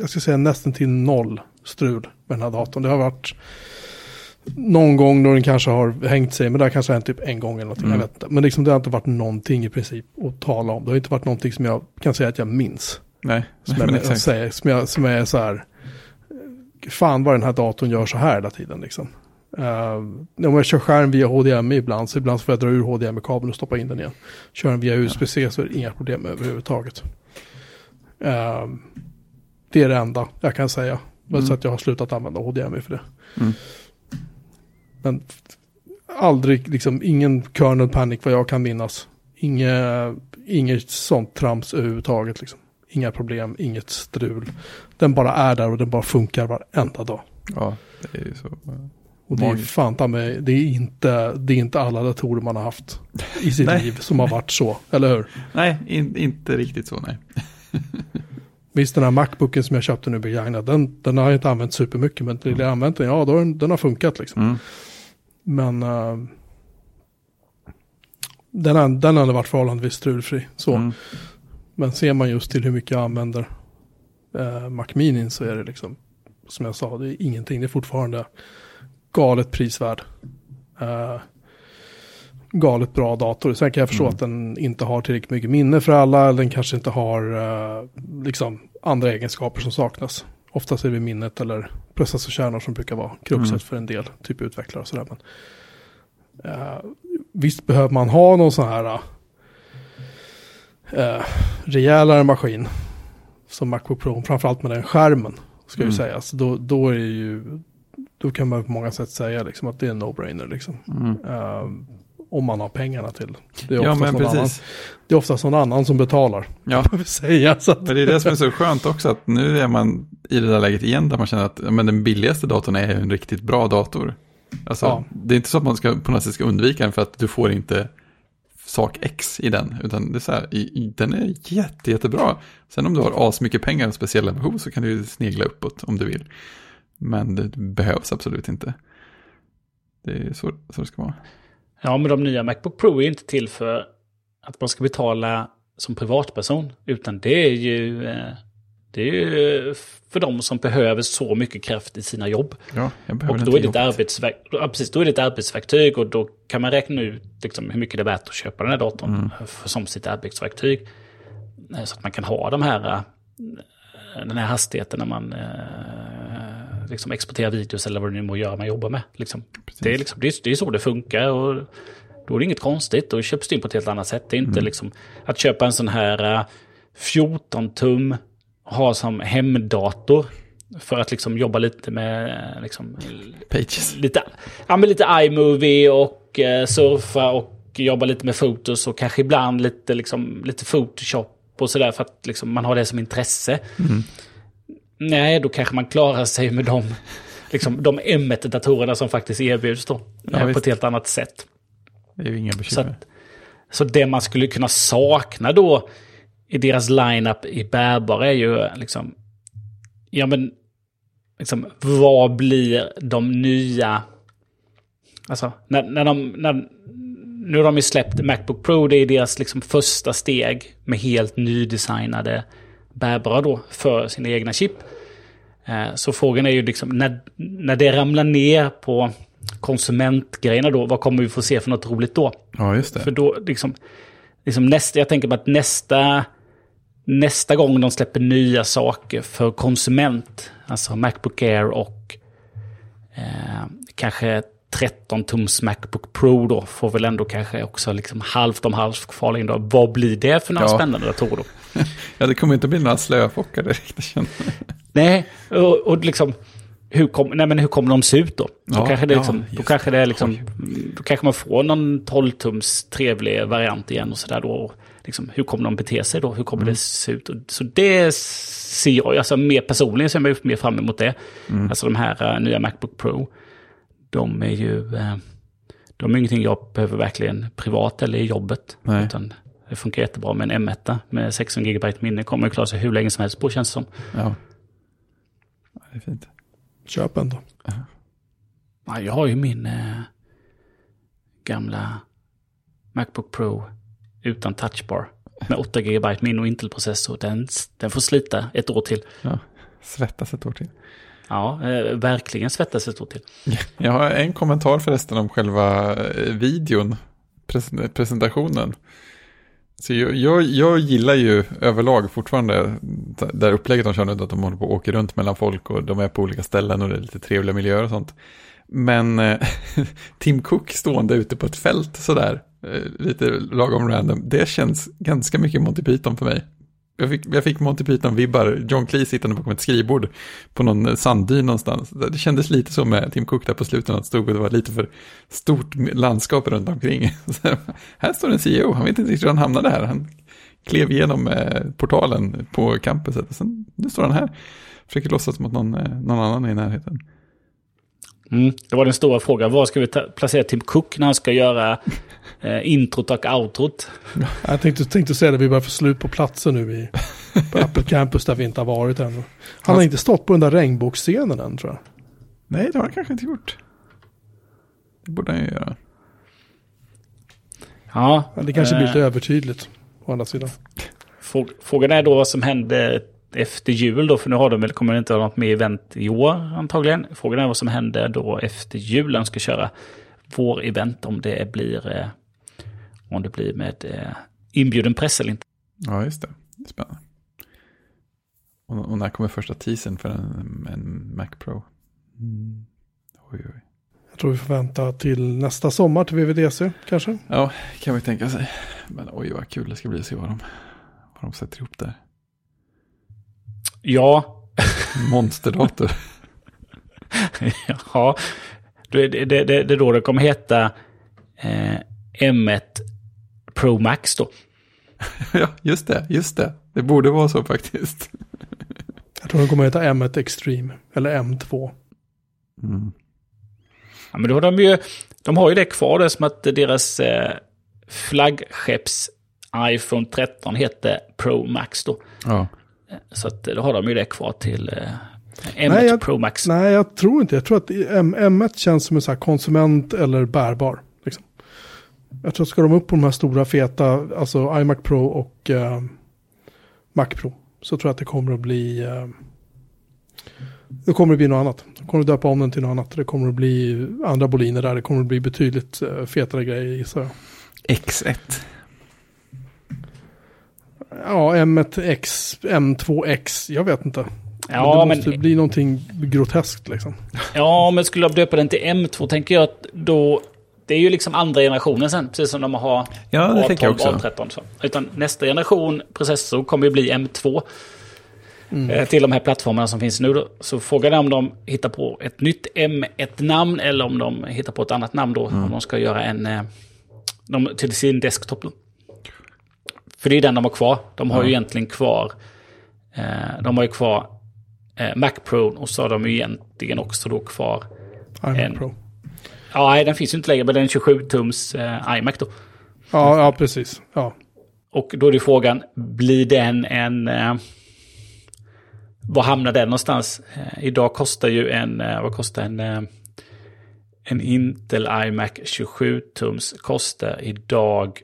jag ska säga nästan till noll strul med den här datorn. Det har varit någon gång då den kanske har hängt sig, men det har kanske hänt typ en gång eller någonting, Mm. jag vet inte. Men liksom det har inte varit någonting i princip att tala om. Det har inte varit någonting som jag kan säga att jag minns. Nej, Som, men jag, exakt. säger, som, jag, som är så här, fan vad den här datorn gör så här hela tiden liksom. Uh, om jag kör skärm via HDMI ibland, så ibland får jag dra ur HDMI-kabeln och stoppa in den igen. Kör den via USB-C så är det inga problem överhuvudtaget. Eh, det är det enda jag kan säga. Mm. Så att jag har slutat använda HDMI för det. Mm. Men aldrig, liksom ingen kernel panic vad jag kan minnas. Inge, inget sånt trams överhuvudtaget. Liksom. Inga problem, inget strul. Den bara är där och den bara funkar varenda dag. Ja, det är ju så. Och det är fan ta mig, det är, inte, det är inte alla datorer man har haft i sitt liv som har varit så, eller hur? Nej, in, inte riktigt så, nej. Visst den här Macbooken som jag köpte nu begagnad, den, den har jag inte använt supermycket, men det jag använt den, ja då, den, den har funkat liksom. Mm. Men eh, den, den hade varit förhållandevis strulfri. Så. Mm. Men ser man just till hur mycket jag använder eh, Mac Mini så är det liksom, som jag sa, det är ingenting. Det är fortfarande galet prisvärd. Eh, galet bra dator. Sen kan jag förstå Mm. att den inte har tillräckligt mycket minne för alla. eller Den kanske inte har eh, liksom andra egenskaper som saknas. Oftast är det minnet eller processorkärnor som brukar vara kruxet Mm. för en del typ utvecklare och sådär. Men, eh, visst behöver man ha någon sån här eh, rejälare maskin som Macbook Pro, framförallt med den skärmen, ska Mm. ju sägas. Då, då är det ju, då kan man på många sätt säga liksom att det är en no-brainer liksom. Mm. Eh, om man har pengarna till. Det är Ja, men någon annan, precis. det är oftast någon annan som betalar, Ja, säga. Så att, men det är det som är så skönt också, att nu är man i det där läget igen, där man känner att men den billigaste datorn är en riktigt bra dator. Alltså, Ja. det är inte så att man ska, på något sätt ska undvika den för att du får inte sak X i den, utan det är så här, i, i, den är jätte, jättebra. Sen om du har asmycket pengar och speciella behov så kan du snegla uppåt om du vill. Men det behövs absolut inte. Det är så, så det ska vara. Ja, men de nya Macbook Pro är inte till för att man ska betala som privatperson. Utan det är ju, eh, det är ju för de som behöver så mycket kraft i sina jobb. Ja, jag behöver Och då är, det arbetsverk, ja, precis, då är det ett arbetsverktyg och då kan man räkna ut liksom, hur mycket det är värt att köpa den här datorn Mm. för, som sitt arbetsverktyg. Eh, Så att man kan ha de här, eh, den här hastigheten när man eh, liksom exporterar videos eller vad det nu må göra man jobbar med. Liksom. Det, är liksom, det, är, det är så det funkar och då är det inget konstigt. Då köps det in på ett helt annat sätt. Det är inte liksom att köpa en sån här eh, 14 tum ha som hemdator. För att liksom jobba lite med eh, liksom, Pages. lite, ja, men lite iMovie och eh, surfa och jobba lite med fotos och kanske ibland lite, liksom, lite Photoshop och sådär för att liksom, man har det som intresse. Nej, då kanske man klarar sig med de, liksom, de M1-datorerna som faktiskt erbjuds då. Ja, eh, på visst. ett helt annat sätt. Det är ju inga Så, bekymmer. att, så det man skulle kunna sakna då i deras lineup i bärbara är ju liksom, ja men, liksom, vad blir de nya, alltså, när, när de, när, nu har de ju släppt Macbook Pro, det är deras liksom första steg med helt nydesignade bärbara då för sina egna chip. Eh, Så frågan är ju liksom när, när det ramlar ner på konsumentgrejerna då, vad kommer vi få se för något roligt då? Ja, just det. För då, liksom, liksom nästa, jag tänker på att nästa, nästa gång de släpper nya saker för konsument, alltså Macbook Air och eh, kanske 13 tums Macbook Pro då, får väl ändå kanske också liksom halvt om halvt kvar in då. Vad blir det för några Ja. spännande datorer då? Ja, det kommer inte bli några slöfockar direkt. Nej, och, och liksom, hur, kom, nej, men hur kommer de se ut då? Då Ja, kanske det, är ja, liksom, då just kanske det är liksom, då kanske man får någon 12-tums trevlig variant igen och sådär då. Liksom, hur kommer de bete sig då? Hur kommer Mm. det se ut? Och- Så det ser jag, alltså mer personligen ser jag mer fram emot det. Mm. Alltså de här eh, nya Macbook Pro, de är ju, eh, de är ingenting jag behöver verkligen privat eller i jobbet. Nej. Utan det funkar jättebra med en M1 med 16 GB minne. Kommer att klara sig hur länge som helst på känns det som. Ja. Ja, Det är fint. Köp en då. Ja, jag har ju min eh, gamla Macbook Pro utan touchbar. Med 8 GB minne och Intel-processor. Den, den får slita ett år till. Ja. Svettas ett år till. Ja, eh, verkligen svettas ett år till. Jag har en kommentar förresten om själva eh, videon, pres- presentationen. Så jag, jag, jag gillar ju överlag fortfarande det här upplägget de kör nu, att de håller på och åker runt mellan folk och de är på olika ställen och det är lite trevliga miljöer och sånt. Men eh, Tim Cook stående ute på ett fält sådär, Eh, lite lagom random, det känns ganska mycket Monty Python för mig. Jag fick, jag fick Monty Python-vibbar, John Cleese sittande bakom ett skrivbord på någon eh, sanddyn någonstans. Det kändes lite så med Tim Cook där på slutet, att det stod och det var lite för stort landskap runt omkring. Så, här står en CEO, han vet inte riktigt hur han hamnade här. Han klev igenom eh, portalen på campuset och sen, nu står han här. Försöker låtsas mot någon, någon annan i närheten. Mm. Det var den stora frågan. Var ska vi placera Tim Cook när han ska göra eh, introt och outrot? Jag tänkte, tänkte säga det, vi börjar få slut på platser nu i, på Apple Campus där vi inte har varit ännu. Han har inte stått på den där regnbågsscenen än tror jag. Nej, det har han kanske inte gjort. Det borde han ju göra. Ja, Men det kanske blir eh, lite övertydligt. Å andra sidan. Frå- Frågan är då vad som hände efter jul då, för nu har de väl, kommer det inte ha något mer event i år antagligen. Frågan är vad som händer då efter jul de ska köra vår-event, om det blir, eh, om det blir med eh, inbjuden press eller inte. Ja, just det. det är spännande. Och, och när kommer första teasern för en, en Mac Pro? Mm. Oj, oj. Jag tror vi får vänta till nästa sommar till VVDC kanske. Ja, kan vi tänka sig. Men oj, vad kul det ska bli att se vad de, vad de sätter ihop där. Ja, Monsterdator. ja. Det, det, det, det är då det kommer heta eh, M1 Pro Max då. ja, just det, just det. Det borde vara så faktiskt. Jag tror den kommer att heta M1 Extreme. Eller M2. Mm. Ja, men då har de ju, de har ju det kvar, det som att deras eh, flaggskepps iPhone 13 heter Pro Max då. Ja, Så att då har de ju det kvar till eh, M1 Nej, jag- Pro Max. Nej, jag tror inte. Jag tror att M- M1 känns som en sån här konsument eller bärbar. Jag tror att ska de upp på de här stora feta, alltså iMac Pro och eh, Mac Pro, så tror jag att det kommer att bli, eh, det kommer att bli något annat. De kommer att döpa om den till något annat. Det kommer att bli andra boliner där. Det kommer att bli betydligt eh, fetare grejer gissar jag. X1. Ja, M1X, M2X, jag vet inte. Ja, men det måste men, bli någonting groteskt liksom. ja, men skulle jag döpa den till M2 tänker jag att då... Det är ju liksom andra generationen sen, precis som de har Ja, det A12, tänker jag också. A13. Så. Utan nästa generation processor kommer ju bli M2. eh, Till de här plattformarna som finns nu då. Så frågan är om de hittar på ett nytt M1-namn eller om de hittar på ett annat namn då. Om de ska göra en... eh, De, till sin desktop då. För det är den de har kvar. De har Ja. ju egentligen kvar... Eh, de har ju kvar Mac Pro och så har de ju egentligen också då kvar... iMac En- Pro. Ja, nej, den finns ju inte längre, men den 27-tums eh, iMac då. Ja, ja, precis. Ja. Och då är det frågan, blir den en... Eh, var hamnar den någonstans? Eh, idag kostar ju en, eh, vad kostar en, eh, en Intel iMac 27-tums kostar idag,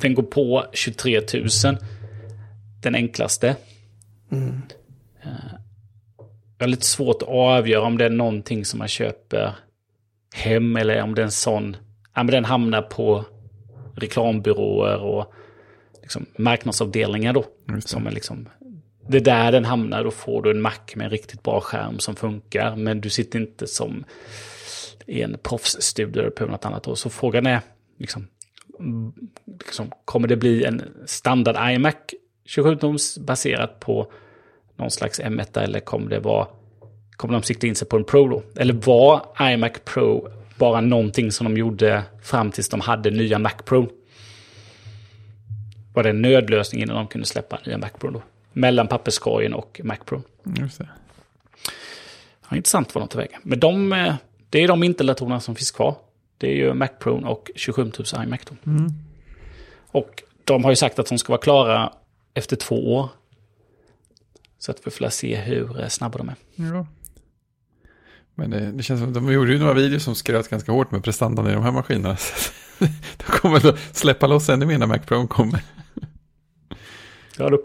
den går på 23 000. Den enklaste. Mm. jag har lite svårt att avgöra om det är någonting som man köper hem eller om det är en sån, ja men den hamnar på reklambyråer och liksom marknadsavdelningar då. Som är liksom, det är där den hamnar, då får du en Mac med en riktigt bra skärm som funkar. Men du sitter inte som i en proffsstudio på något annat. Och så frågan är, liksom, liksom, kommer det bli en standard iMac 27-tums baserat på någon slags M1 eller kommer det vara, kommer de sikta in sig på en Pro då? Eller var iMac Pro bara någonting som de gjorde fram tills de hade nya Mac Pro? Var det en nödlösning innan de kunde släppa nya Mac Pro då? Mellan papperskorgen och Mac Pro. Just det. Ja, intressant vad de tar vägen. Men de, eh, det är de Intel-datorerna som finns kvar. Det är ju Mac Pro och 27 000 iMac då. Och de har ju sagt att de ska vara klara efter två år. Så att vi får se hur eh, snabba de är. Ja. Men det, det känns som de gjorde ju några videos som skröt ganska hårt med prestandan i de här maskinerna. Så de kommer väl att släppa loss ännu mer när Mac Pro kommer. Ja, då,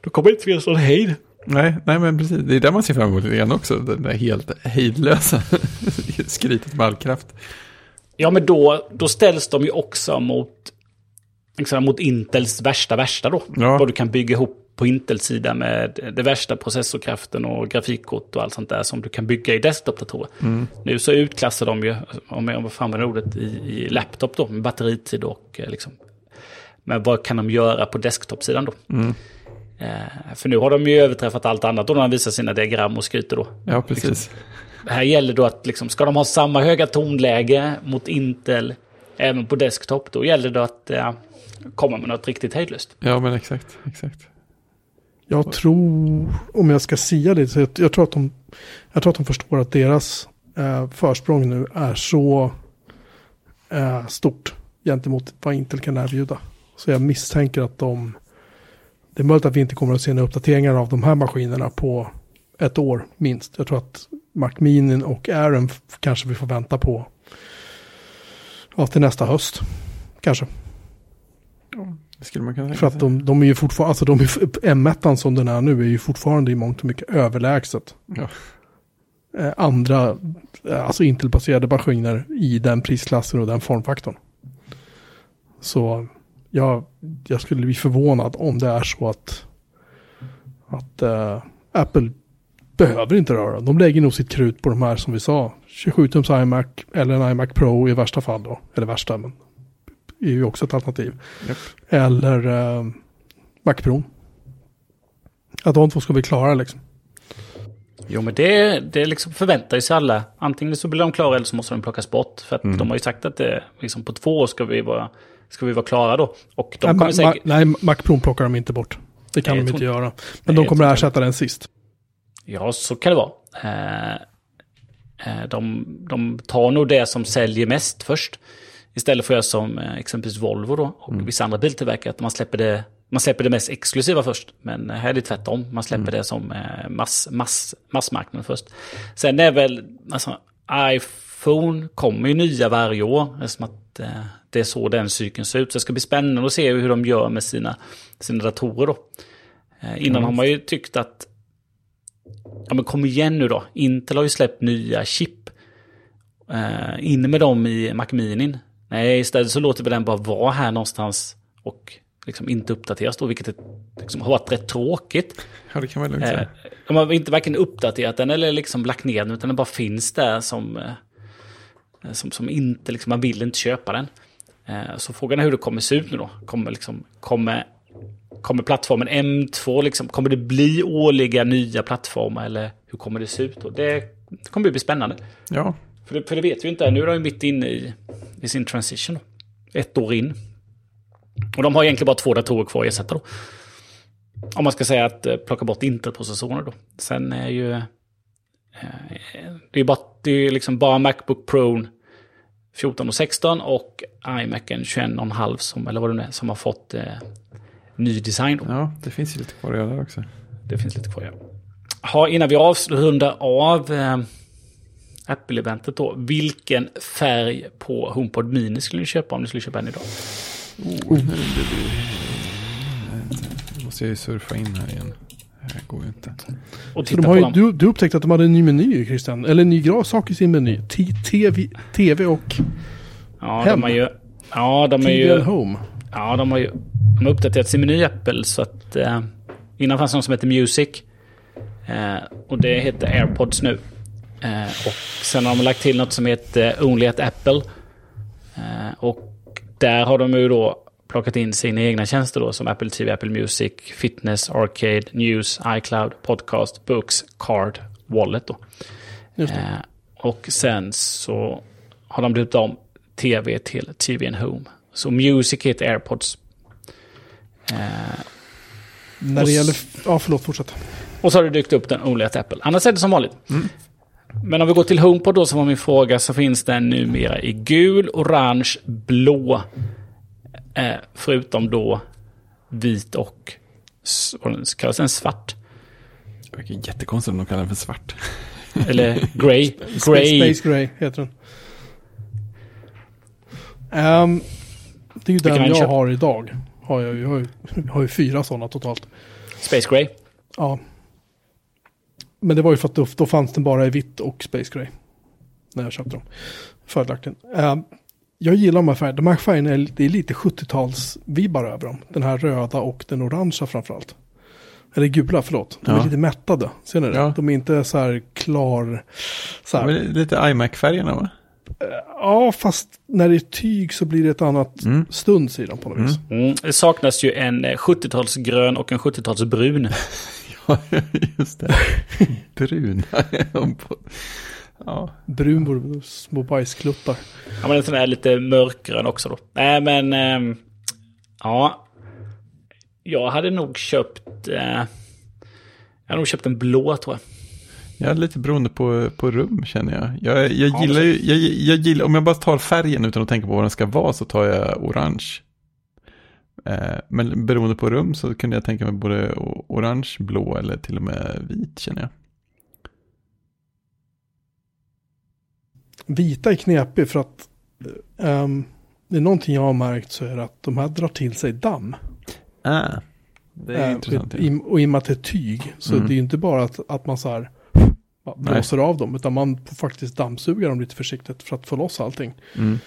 då kommer det inte finnas någon hejd. Nej, nej men precis. Det är där man ser fram emot lite grann också. Den där helt hejdlösa skrytet med all kraft. Ja, men då, då ställs de ju också mot, liksom, mot Intels värsta värsta då. Ja. Vad du kan bygga ihop på Intels sida med det värsta processorkraften och grafikkort och allt sånt där som du kan bygga i desktop-datorer. Nu så utklassar de ju, om jag får använda ordet, i, i laptop då, med batteritid och eh, liksom. Men vad kan de göra på desktop-sidan då? Eh, för nu har de ju överträffat allt annat då när de visar sina diagram och skryter då. Ja, precis. Här gäller då att liksom, ska de ha samma höga tonläge mot Intel även på desktop, då gäller det att eh, komma med något riktigt hejdlöst. Ja, men exakt. exakt. Jag tror, om jag ska säga det, så jag, jag, tror att de, jag tror att de förstår att deras eh, försprång nu är så eh, stort gentemot vad Intel kan erbjuda. Så jag misstänker att de, det är möjligt att vi inte kommer att se några uppdateringar av de här maskinerna på ett år minst. Jag tror att Mac Mini och Aaron kanske vi får vänta på ja, till nästa höst. Kanske. Skulle man kunna För att de, de är ju fortfarande, alltså de är, M1 som den är nu är ju fortfarande i mångt och mycket överlägset. Ja. Eh, andra, eh, alltså Intel-baserade maskiner i den prisklassen och den formfaktorn. Så jag, jag skulle bli förvånad om det är så att, att eh, Apple behöver inte röra. De lägger nog sitt krut på de här som vi sa. 27-tums iMac eller en iMac Pro i värsta fall då. Eller värsta, men är ju också ett alternativ. Japp. Eller eh, Mac Pro. Att de två ska vi klara liksom. Jo, men det, det liksom förväntar sig alla. Antingen så blir de klara eller så måste de plockas bort. För att de har ju sagt att det, liksom, på två år ska vi vara, ska vi vara klara då. Och de nej, kommer säkert... Ma- nej, Mac Pro plockar de inte bort. Det kan Nej, de inte tror göra. Men Nej, de kommer att ersätta den sist. Ja, så kan det vara. Eh, eh, de, de tar nog det som säljer mest först. Istället för att göra som eh, exempelvis Volvo då, och vissa andra biltillverkare, att man släpper det, man släpper det mest exklusiva först. Men här är det tvärtom, man släpper det som eh, mass, mass, massmarknaden först. Sen är väl, alltså iPhone kommer ju nya varje år, eftersom att eh, det är så den cykeln ser ut. Så det ska bli spännande att se hur de gör med sina, sina datorer då. Eh, innan har man ju tyckt att Ja men kom igen nu då. Intel har ju släppt nya chip. Uh, in med dem i Mac Mini. Nej, istället så låter vi den bara vara här någonstans. Och liksom inte uppdateras då, vilket är, liksom, har varit rätt tråkigt. Ja, det kan man lugnt Eh, säga. de har inte varken uppdaterat den eller liksom lagt ner den, utan den bara finns där som, eh, som, som inte, liksom, man vill inte köpa den. Eh, så frågan är hur det kommer se ut nu då. Kommer, liksom, kommer, kommer plattformen M2, liksom, kommer det bli årliga nya plattformar eller hur kommer det se ut då? Det, det kommer bli spännande. Ja, För det, för det vet vi inte, nu är de mitt inne i, i sin transition. Ett år in. Och de har egentligen bara två datorer kvar att ersätta då. Om man ska säga att eh, plocka bort Intel-processorerna då. Sen är ju... Eh, det är bara, det är liksom bara Macbook Pro 14 och 16 och iMacen 21,5 som, eller vad det nu är, som har fått eh, ny design. Då. ja, det finns ju lite kvar att göra där också. Det finns lite kvar ja. Ha, innan vi avrundar av eh, Apple-eventet då. Vilken färg på HomePod Mini skulle ni köpa om ni skulle köpa en idag? Oh, nu måste jag ju surfa in här igen. Det här går ju inte. Och titta de har ju, du, du upptäckte att de hade en ny meny, Christian. Eller en ny gra- sak i sin meny. T- TV, TV och Ja, hem. de har ju... Ja, de är TV ju... and Home. Ja, de har ju de har uppdaterat sin meny i Apple så att... Eh, innan fanns det något som heter Music. Eh, och det heter AirPods nu. Eh, och sen har de lagt till något som heter Only at Apple. Eh, och där har de ju då plockat in sina egna tjänster då som Apple TV, Apple Music, Fitness, Arcade, News, iCloud, Podcast, Books, Card, Wallet då. Eh, och sen så har de döpt om TV till TV and Home. Så Music heter AirPods. Eh, När det gäller... Ja, förlåt, fortsätt. och så har det dykt upp den Only at Apple. Annars är det som vanligt. Men om vi går till HomePod då som var min fråga så finns den numera i gul, orange, blå. Eh, förutom då vit och den kallas en svart. Det verkar jättekonstigt om de kallar den för svart. Eller grey. Grey. Space Gray heter den. Ehm, det är ju den jag har idag. Har jag, jag, har ju, jag har ju fyra sådana totalt. Space Grey. Ja. Men det var ju för att då, då fanns den bara i vitt och Space Gray. När jag köpte dem. Fördelaktigt. Ehm, jag gillar de här färgerna. De här färgerna är, det är lite 70-tals-vibbar över dem. Den här röda och den orangea framförallt. Eller gula, förlåt. De är Ja. lite mättade. Ser ni det? Ja. De är inte så här klar. Så här. Lite iMac-färgerna va? Ja, fast när det är tyg så blir det ett annat Mm. stuns i dem på något vis. Mm. Det saknas ju en eh, 70-talsgrön och en 70-talsbrun. Ja, just det. Bruna. ja, Brun vore små bajskluttar. Ja, men en sån här lite mörkgrön också då. Nej, men... ehm, ja. Jag hade nog köpt... Eh, jag hade nog köpt en blå tror jag. jag är lite beroende på, på rum känner jag. Jag, jag Ja, gillar ju, jag, jag gillar, om jag bara tar färgen utan att tänka på vad den ska vara så tar jag orange. Eh, men beroende på rum så kunde jag tänka mig både orange, blå eller till och med vit känner jag. Vita är knepig för att ehm, det är någonting jag har märkt så är det att de här drar till sig damm. Ah, det är Eh, intressant. ja. i, och i och med att det är tyg så Mm. det är ju inte bara att, att man så här blåser av dem utan man faktiskt dammsuga dem lite försiktigt för att få loss allting. Mm,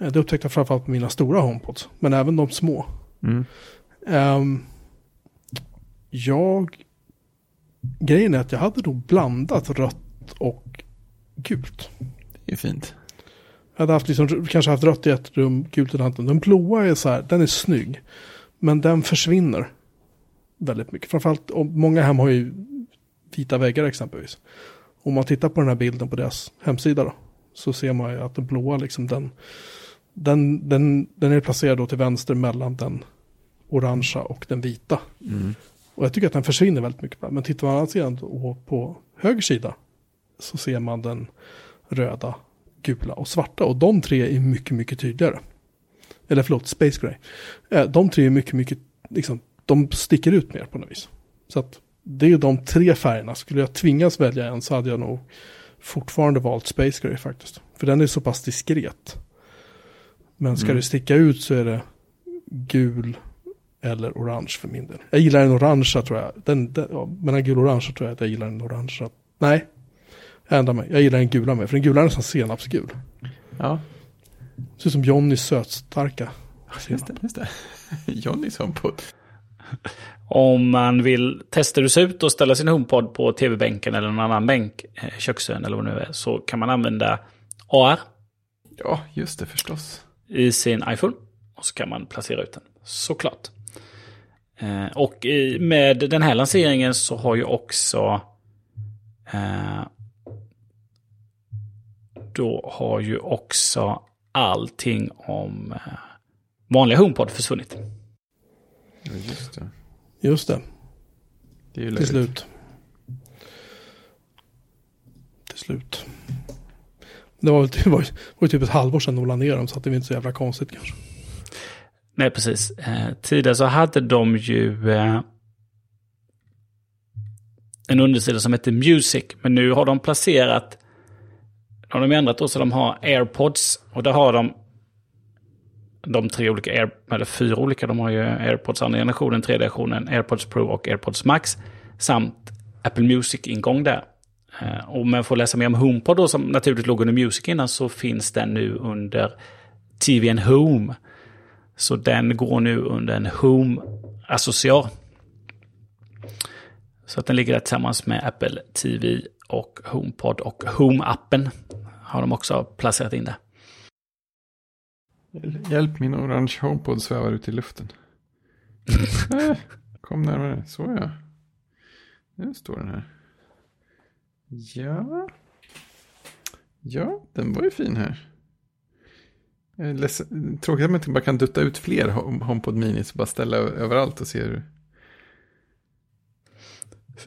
Eh, Det upptäckte jag framförallt på mina stora HomePods, men även de små. Mm, Ehm, jag... Grejen är att jag hade nog blandat rött och gult. det är fint. Jag hade haft liksom, kanske haft rött i ett rum, gult i ett annat. Den blåa är så här, den är snygg. Men den försvinner väldigt mycket. Framförallt, många hem har ju vita väggar exempelvis. Om man tittar på den här bilden på deras hemsida då, så ser man ju att den blåa, liksom den, den, den, den är placerad då till vänster mellan den orangea och den vita. Mm. Och jag tycker att den försvinner väldigt mycket. Men tittar man då på höger sida så ser man den röda, gula och svarta. Och de tre är mycket, mycket tydligare. Eller förlåt, Space Gray. Eh, De tre är mycket, mycket, liksom, de sticker ut mer på något vis. Så att det är de tre färgerna. Skulle jag tvingas välja en så hade jag nog fortfarande valt Space Gray faktiskt. För den är så pass diskret. Men ska Mm. det sticka ut så är det gul eller orange för min del. Jag gillar den orangea tror jag. Den, den, ja, mellan gul och orange tror jag att jag gillar den orangea. Nej, jag ändrar mig. Jag gillar den gula med. För den gula är nästan senapsgul. Ja, Ser ut som Johnnys sötstarka. just det. Just det. Johnnys HomePod. Om man vill testa hur det ut och ställa sin HomePod på tv-bänken eller någon annan bänk, eh, köksön eller vad det nu är, så kan man använda AR Ja, just det förstås. I sin iPhone. Och så kan man placera ut den, såklart. Eh, och i, med den här lanseringen så har ju också... Eh, då har ju också allting om eh, vanliga HomePod försvunnit. Ja, just det. Just det, Det är ju till slut. Till slut. Det var, det var, ju- det var typ ett halvår sedan de la ner dem så att det var inte så jävla konstigt kanske. Nej, precis. Eh, tidigare så hade de ju eh, en undersida som hette Music. Men nu har de placerat, har de ändrat då så de har AirPods. Och där har de de tre olika, Air, eller fyra olika. De har ju AirPods andra generationen, tredje generationen, AirPods Pro och AirPods Max. samt Apple Music-ingång där. Eh, och om jag får läsa mer om HomePod då, som naturligt låg under Music innan, så finns den nu under TV and Home. Så den går nu under en Home-associar. Så att den ligger där tillsammans med Apple TV och HomePod och Home-appen har de också placerat in där. Hjälp min orange HomePod svävar ut i luften. kom närmare, så ja. Nu står den här. Ja. Ja, den var ju fin här. Tråkigt att man inte bara kan dutta ut fler HomePod Minis och bara ställa överallt och se hur...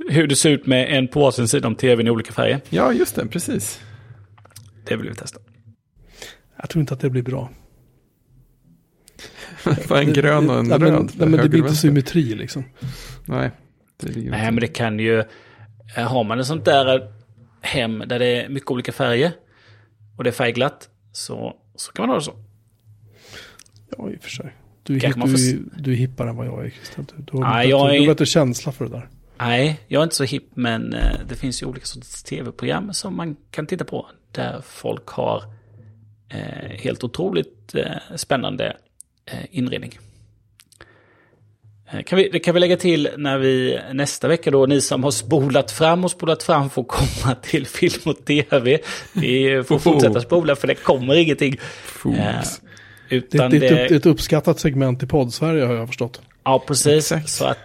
Hur det ser ut med en på varsin sida om tvn i olika färger. Ja, just det, precis. Det vill vi testa. Jag tror inte att det blir bra. Bara en grön och en det, röd. Men, nej, men det blir inte symmetri liksom. Nej. Det nej, men det kan ju... Har man ett sånt där hem där det är mycket olika färger och det är färgglatt så, så kan man ha det så. Ja, i och för sig. Du är, hip, du, du är hippare än vad jag är, Christian. Du, du har, nej, bättre, är... du har bättre känsla för det där. Nej, jag är inte så hipp, men eh, det finns ju olika sorters tv-program som man kan titta på. Där folk har eh, helt otroligt eh, spännande eh, inredning. Eh, kan vi, det kan vi lägga till när vi nästa vecka då, ni som har spolat fram och spolat fram får komma till film och tv. Vi får fortsätta spola för det kommer ingenting. Eh, utan det, det, det, det är ett uppskattat segment i podd-Sverige har jag förstått. Ja, precis. Exakt. Så att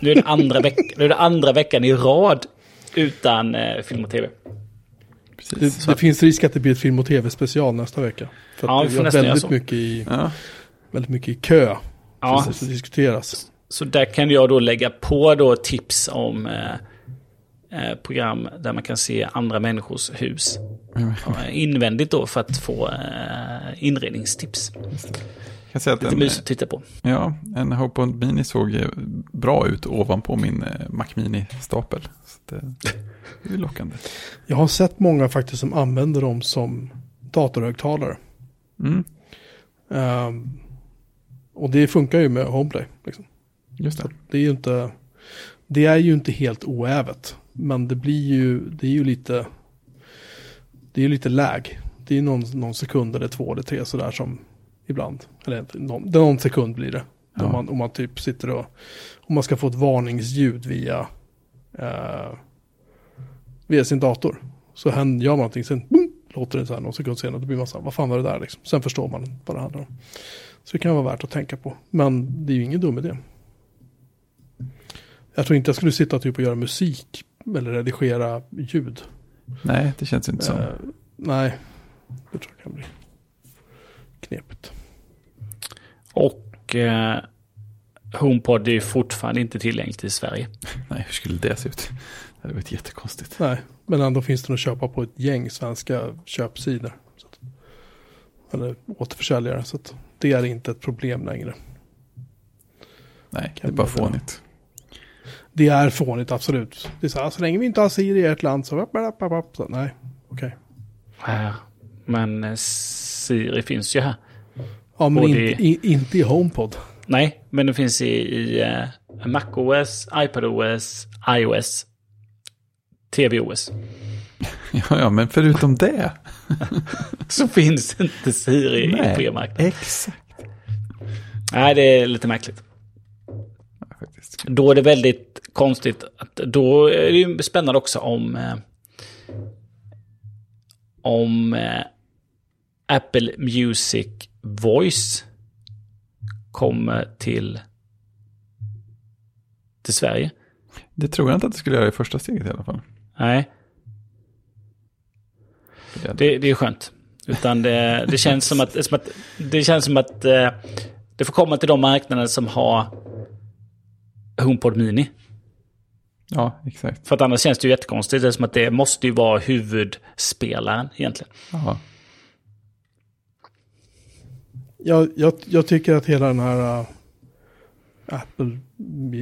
nu är, det andra veck, nu är det andra veckan i rad utan eh, film och tv. Det, det finns risk att det blir ett film och tv-special nästa vecka. För ja, vi får nästan väldigt mycket, i, ja. väldigt mycket i kö. Ja. Som ska diskuteras. Så där kan jag då lägga på då tips om eh, eh program där man kan se andra människors hus. Mm. Invändigt då för att få eh, inredningstips. Kan säga att Lite mysigt att titta på. Ja, en HomePod Mini såg bra ut ovanpå min eh, Mac Mini-stapel. Det, det är lockande. Jag har sett många faktiskt som använder dem som datorhögtalare. Mm. Um, och det funkar ju med HomePlay. Liksom. Just det. det är ju inte, det är ju inte helt oävet. Men det blir ju, det är ju lite, det är ju lite läg. Det är någon, någon sekund eller två eller tre sådär som ibland. Eller någon, någon sekund blir det. Ja. Om, man, om man typ sitter och, om man ska få ett varningsljud via, eh, via sin dator. Så händer, gör man någonting, sen boom, låter det så här någon sekund senare. Då blir man så här, vad fan var det där liksom? Sen förstår man vad det handlar om. Så det kan vara värt att tänka på. Men det är ju ingen dum idé. Jag tror inte jag skulle sitta typ och göra musik eller redigera ljud. Nej, det känns inte så. Uh, nej, det tror jag kan bli knepigt. Och eh, HomePod är fortfarande inte tillgängligt i Sverige. Nej, hur skulle det se ut? Det hade varit jättekonstigt. Nej, men ändå finns det att köpa på ett gäng svenska köpsidor. Att, eller återförsäljare, så att det är inte ett problem längre. Nej, kan det är bara fånigt. Det är fånigt, absolut. Det är så här, så länge vi inte har Siri i ett land så... så nej, okej. Okay. Men eh, Siri finns ju här. Ja, men inte, i, inte i HomePod. Nej, men det finns i, i uh, MacOS, iPadOS, iOS, tvOS. Ja, ja, men förutom det. så finns inte Siri Nej, i programmarknaden. Exakt. Nej, det är lite märkligt. Ja, då är det väldigt konstigt. Att, då är det ju spännande också om... Eh, om eh, Apple Music Voice kommer till, till Sverige. Det tror jag inte att det skulle göra i första steget i alla fall. Nej. Det, det är skönt. Utan det, det, känns som att, som att, det känns som att eh, det får komma till de marknader som har HomePod Mini. Ja, exakt. För att annars känns det ju jättekonstigt. Det är som att det måste ju vara huvudspelaren egentligen. Aha. Jag, jag, jag tycker att hela den här uh, Apple,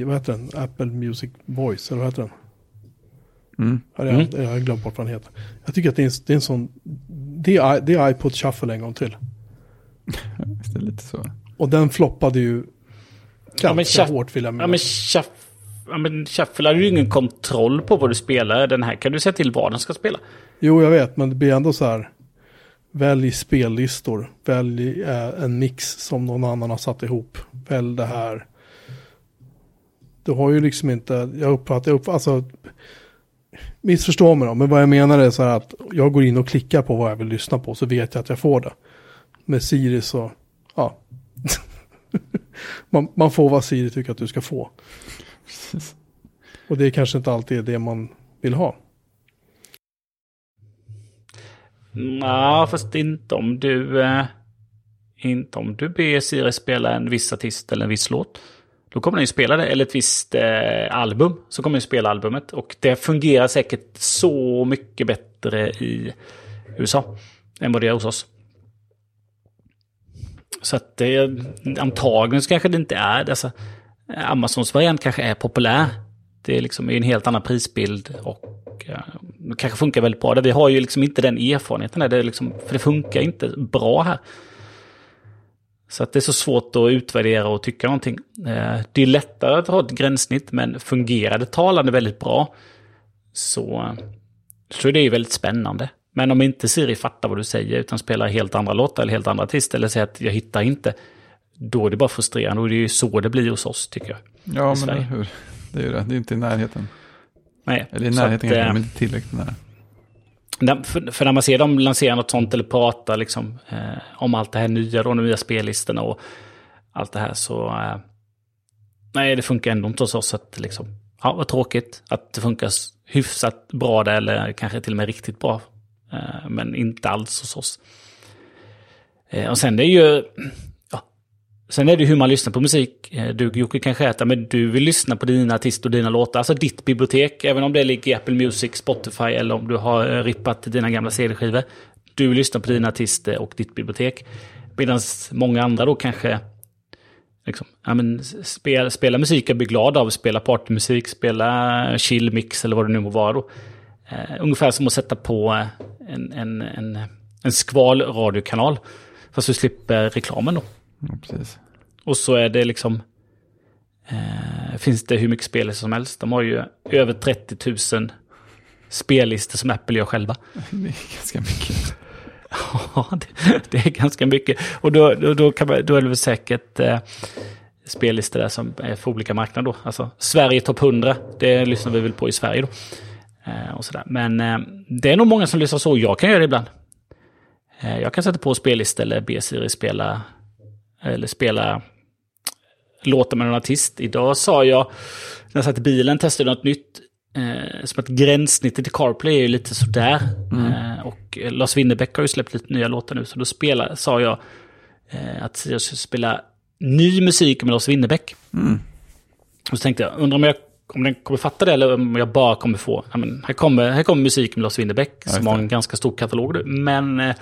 vad heter den? Apple Music Voice, eller vad heter den? Mm. Ja, jag, mm. jag har glömt bort vad den heter. Jag tycker att det är en, det är en sån, det är, det är iPod Shuffle en gång till. det är lite så. Och den floppade ju ganska ja, hårt vill jag minnas. Ja, men ja, men Shuffle har du ju ingen kontroll på vad du spelar. Den här kan du säga till vad den ska spela. Jo, jag vet, men det blir ändå så här. Välj spellistor. Välj eh, en mix som någon annan har satt ihop. Välj det här. Du har ju liksom inte, jag uppfattar, jag uppfattar alltså, missförstå mig då, men vad jag menar är så här att jag går in och klickar på vad jag vill lyssna på så vet jag att jag får det. Med Siri så, ja. man, man får vad Siri tycker att du ska få. Och det är kanske inte alltid det man vill ha. Nej, fast inte om du... Eh, inte om du ber Siri spela en viss artist eller en viss låt. Då kommer den ju spela det, eller ett visst eh, album. Så kommer den spela albumet. Och det fungerar säkert så mycket bättre i USA än vad det är hos oss. Så att det, antagligen så kanske det inte är, alltså, Amazons variant kanske är populär. Det är liksom en helt annan prisbild och ja, det kanske funkar väldigt bra. Vi har ju liksom inte den erfarenheten, där. Det är liksom, för det funkar inte bra här. Så att det är så svårt att utvärdera och tycka någonting. Eh, det är lättare att ha ett gränssnitt, men fungerar det talande väldigt bra så, så är det ju väldigt spännande. Men om inte Siri fattar vad du säger utan spelar helt andra låtar eller helt andra artister eller säger att jag hittar inte, då är det bara frustrerande och det är ju så det blir hos oss tycker jag. Ja, men hur? Det är ju det, det är inte i närheten. Nej. Eller i närheten kanske, äh, men inte tillräckligt nära. För, för, när man ser dem lansera något sånt eller prata liksom, eh, om allt det här nya, då, de nya spellistorna och allt det här så... Eh, nej, det funkar ändå inte hos oss. Att, liksom, ja, vad tråkigt att det funkar hyfsat bra där eller kanske till och med riktigt bra. Eh, men inte alls hos oss. Eh, och sen det är ju... Sen är det hur man lyssnar på musik. Eh, du Jocke kanske äter, men du vill lyssna på dina artister och dina låtar. Alltså ditt bibliotek, även om det ligger i Apple Music, Spotify eller om du har eh, rippat dina gamla CD-skivor. Du vill lyssna på dina artister och ditt bibliotek. Medan många andra då kanske liksom, ja, men spela, spela musik jag blir glad av, spela partymusik, spela chillmix eller vad det nu må vara. Då. Uh, ungefär som att sätta på en, en, en, en skvalradiokanal. Fast du slipper reklamen då. Ja, precis. Och så är det liksom... Eh, finns det hur mycket spellistor som helst. De har ju över 30 000 spellistor som Apple gör själva. Det är ganska mycket. ja, det, det, är ganska mycket. Och då, då, då, kan man, då är det väl säkert eh, spellistor där som är för olika marknader då. Alltså Sverige topp 100, det lyssnar vi väl på i Sverige då. Eh, och sådär. Men eh, det är nog många som lyssnar så. Jag kan göra det ibland. Eh, jag kan sätta på spellistor eller be Siri spela eller spela låtar med någon artist. Idag sa jag, när jag satt i bilen, testade något nytt. Eh, som att gränssnittet i CarPlay är ju lite sådär. Mm. Eh, och Lars Winnerbäck har ju släppt lite nya låtar nu. Så då spela, sa jag eh, att jag skulle spela ny musik med Lars Winnerbäck. Mm. Och så tänkte jag, undrar om, jag, om den kommer fatta det eller om jag bara kommer få... Ja, men, här, kommer, här kommer musik med Lars Winnerbäck som har en ganska stor katalog. Men eh,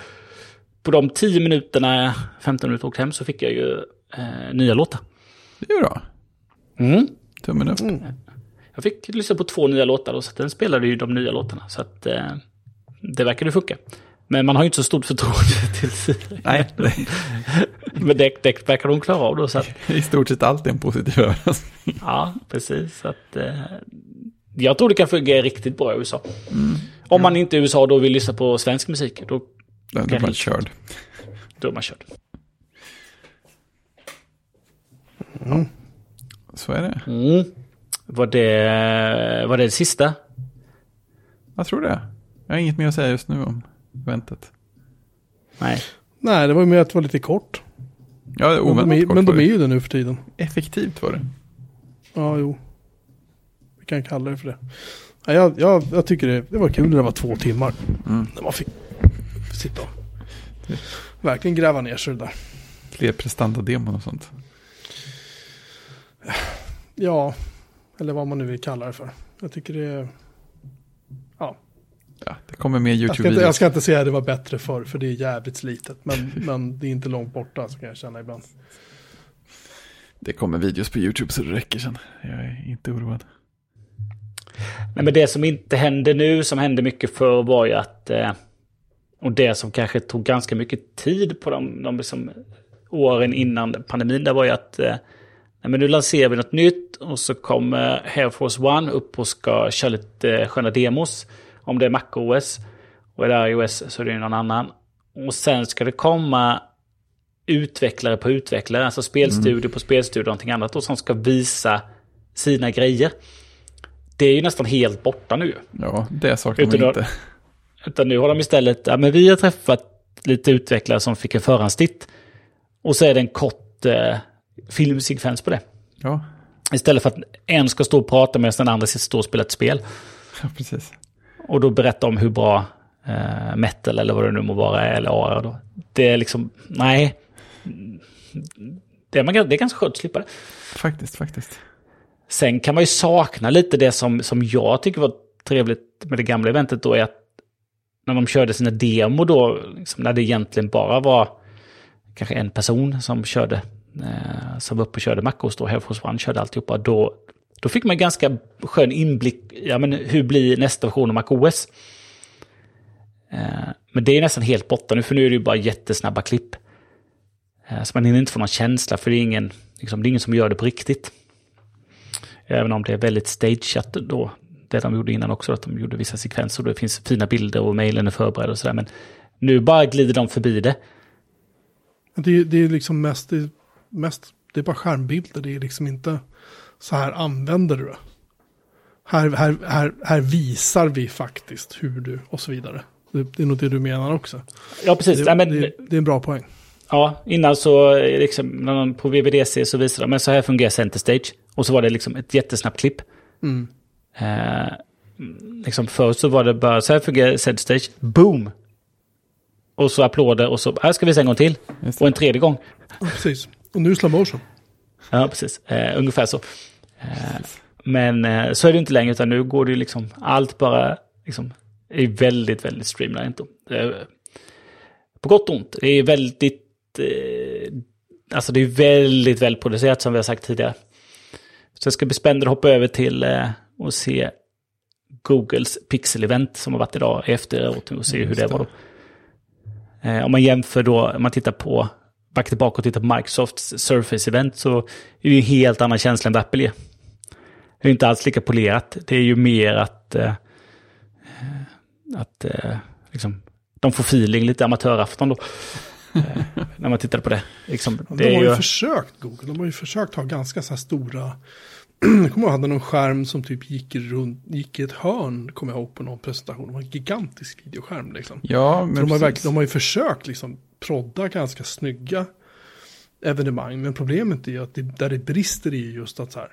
på de 10 minuterna, 15 minuter åkt hem så fick jag ju eh, nya låtar. Det är bra. Mm. Tummen upp. Mm. Jag fick lyssna på två nya låtar och så den spelade ju de nya låtarna. Så att eh, det verkade funka. Men man har ju inte så stort förtroende till Siri. Nej. Men det, det verkar de klara av då. Så att, I stort sett allt är en positiv överraskning. Ja, precis. Så att, eh, jag tror det kan fungera riktigt bra i USA. Mm. Om man inte i USA då vill lyssna på svensk musik, då då är man körd. Då är man körd. Mm. Så är det. Mm. Var det. Var det det sista? Jag tror det. Jag har inget mer att säga just nu om eventet. Nej. Nej, det var ju mer att det var lite kort. Ja, det är men de, är, kort men de är ju det nu för tiden. Effektivt var det. Ja, jo. Vi kan kalla det för det. Ja, jag, jag, jag tycker det, det var kul när det var två timmar. Mm. När man fick sitta och verkligen gräva ner sig där. Fler prestanda-demon och sånt. Ja, eller vad man nu vill kalla det för. Jag tycker det är... Ja. Ja, det kommer mer YouTube-videos. Jag, ska inte, jag ska inte säga att det var bättre förr, för det är jävligt slitet. Men, men det är inte långt borta, så kan jag känna ibland. Det kommer videos på YouTube så det räcker sen. Jag är inte oroad. Nej, men det som inte händer nu, som hände mycket förr, var ju att... Eh, och det som kanske tog ganska mycket tid på de, de liksom åren innan pandemin, det var ju att eh, men nu lanserar vi något nytt och så kommer Air Force One upp och ska köra lite sköna demos. Om det är MacOS och är det iOS så är det någon annan. Och sen ska det komma utvecklare på utvecklare, alltså spelstudio mm. på spelstudio och någonting annat och som ska visa sina grejer. Det är ju nästan helt borta nu. Ja, det saknar man inte. Utan nu har de istället, ja men vi har träffat lite utvecklare som fick en förhandstitt. Och så är det en kort eh, filmsekvens på det. Ja. Istället för att en ska stå och prata medan den andra sitter och spela ett spel. Ja, precis. Och då berätta om hur bra eh, metal eller vad det nu må vara eller AR då. Det är liksom, nej. Det är, man, det är ganska skönt att slippa det. Faktiskt, faktiskt. Sen kan man ju sakna lite det som, som jag tycker var trevligt med det gamla eventet då är att när de körde sina demo då, liksom när det egentligen bara var kanske en person som körde, eh, som var uppe och körde MacOS då, Air One körde alltihopa, då, då fick man ganska skön inblick, ja men hur blir nästa version av MacOS? Eh, men det är nästan helt borta nu, för nu är det ju bara jättesnabba klipp. Eh, så man hinner inte få någon känsla, för det är ingen, liksom, det är ingen som gör det på riktigt. Även om det är väldigt stageat då, det de gjorde innan också, att de gjorde vissa sekvenser och det finns fina bilder och mejlen är förberedd och sådär. Men nu bara glider de förbi det. Det, det är liksom mest det, mest, det är bara skärmbilder, det är liksom inte så här använder du det. Här, här, här, här visar vi faktiskt hur du och så vidare. Det, det är nog det du menar också. Ja, precis. Det, ja, men, det, det är en bra poäng. Ja, innan så, liksom, när man på VVDC så visade de, men så här fungerar Center Stage. Och så var det liksom ett jättesnabbt klipp. Mm. Eh, liksom först så var det bara, så här fungerar Stage, boom! Och så applåder och så, här ska vi se en gång till. Och en tredje gång. Ja, precis. Och nu slow motion. Ja, precis. Eh, ungefär så. Eh, men eh, så är det inte längre, utan nu går det ju liksom, allt bara liksom, är väldigt, väldigt streamlined. På gott och ont. Det är väldigt, eh, alltså det är väldigt välproducerat som vi har sagt tidigare. Så det ska bli spännande att hoppa över till eh, och se Googles Pixel-event som har varit idag efteråt och se hur det var då. Eh, om man jämför då, om man tittar på, back tillbaka och tittar på Microsofts Surface-event så är det ju en helt annan känsla än vad Apple ger. Det är inte alls lika polerat. Det är ju mer att, eh, att eh, liksom, de får feeling, lite amatörafton då. eh, när man tittar på det. Liksom, det de har ju, ju försökt, Google, de har ju försökt ha ganska så här stora jag kommer ihåg hade någon skärm som typ gick, runt, gick i ett hörn, kommer jag ihåg på någon presentation. Det var en gigantisk videoskärm liksom. Ja, men de, har verkligen, de har ju försökt liksom prodda ganska snygga evenemang. Men problemet är ju att det, där det brister är just att så här,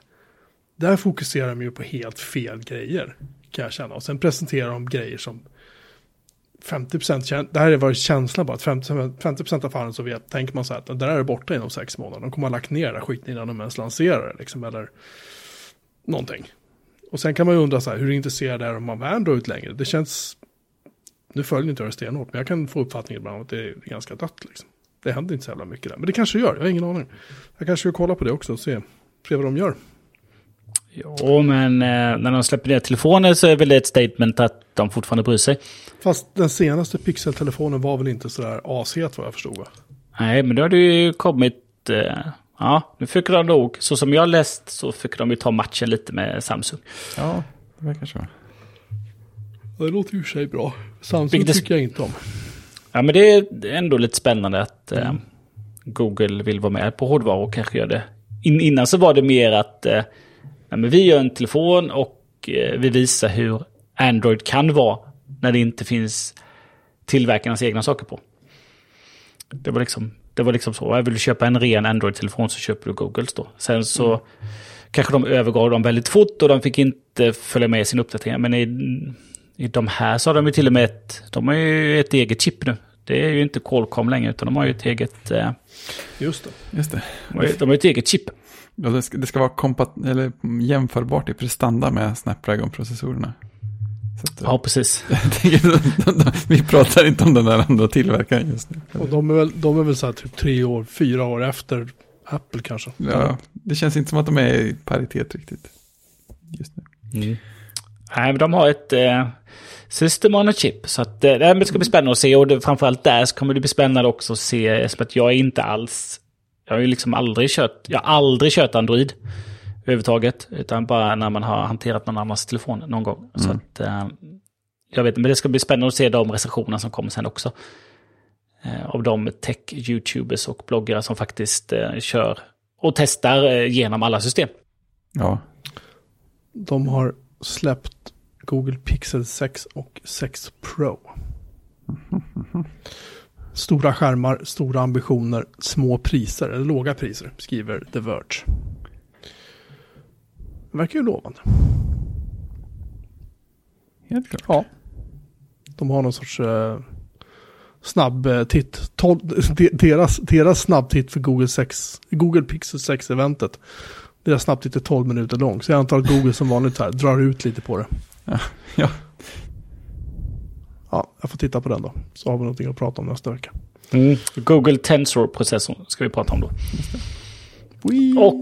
där fokuserar de ju på helt fel grejer, kan jag känna. Och sen presenterar de grejer som 50% det här är varit känslan bara, att 50%, 50 av fallen så vet, tänker man så här att där är det borta inom sex månader. De kommer ha lagt ner det skiten innan de ens lanserar det, liksom, eller någonting. Och sen kan man ju undra så här, hur intresserad är de av Android längre? Det känns, nu följer inte jag det stenhårt, men jag kan få uppfattningen ibland att det är ganska dött liksom. Det händer inte så jävla mycket där, men det kanske gör, jag har ingen aning. Jag kanske ska kolla på det också och se, se vad de gör. Jo, men eh, när de släpper ner telefoner så är väl det ett statement att de fortfarande bryr sig. Fast den senaste pixeltelefonen var väl inte sådär ashet vad jag förstod va? Nej, men då har det ju kommit... Eh, ja, nu försöker de nog, så som jag läst så försöker de ju ta matchen lite med Samsung. Ja, det verkar så. Det låter ju sig bra. Samsung Vilket tycker jag inte om. Ja, men det är ändå lite spännande att eh, mm. Google vill vara med på hårdvara och kanske gör det. In, innan så var det mer att eh, nej, men vi gör en telefon och eh, vi visar hur Android kan vara när det inte finns tillverkarnas egna saker på. Det var liksom, det var liksom så. Jag vill du köpa en ren Android-telefon så köper du Googles då. Sen så mm. kanske de övergav dem väldigt fort och de fick inte följa med i sin uppdatering. Men i, i de här så har de ju till och med ett, de har ju ett eget chip nu. Det är ju inte Qualcomm längre utan de har ju ett eget... Eh, just det. Just det. De har, de har ett eget chip. Ja, det, ska, det ska vara kompat eller jämförbart i prestanda med Snapdragon-processorerna. Att, ja, precis. vi pratar inte om den där andra tillverkaren just nu. Och de är väl, de är väl så här typ tre år, fyra år efter Apple kanske. Ja, det känns inte som att de är i paritet riktigt. Just nu. Mm. Nej, men de har ett eh, system on a chip. Så att, eh, det ska bli spännande att se. Och det, framförallt där så kommer det bli spännande också att se. Som att jag är inte alls Jag har ju liksom aldrig kört, jag har aldrig kört Android överhuvudtaget. Utan bara när man har hanterat någon annans telefon någon gång. Så att, eh, jag vet men det ska bli spännande att se de recensioner som kommer sen också. Eh, av de tech-youtubers och bloggare som faktiskt eh, kör och testar genom alla system. Ja, De har släppt Google Pixel 6 och 6 Pro. Stora skärmar, stora ambitioner, små priser, eller låga priser, skriver The Verge. Det verkar ju lovande. helt klart. Ja. De har någon sorts eh, snabb eh, titt. Tol- de- deras, deras snabbtitt för Google, 6, Google Pixel 6-eventet. Deras snabbtitt är 12 minuter lång. Så jag antar att Google som vanligt här drar ut lite på det. Ja, Ja, jag får titta på den då. Så har vi någonting att prata om nästa vecka. Google Tensor-processorn ska vi prata om då. Och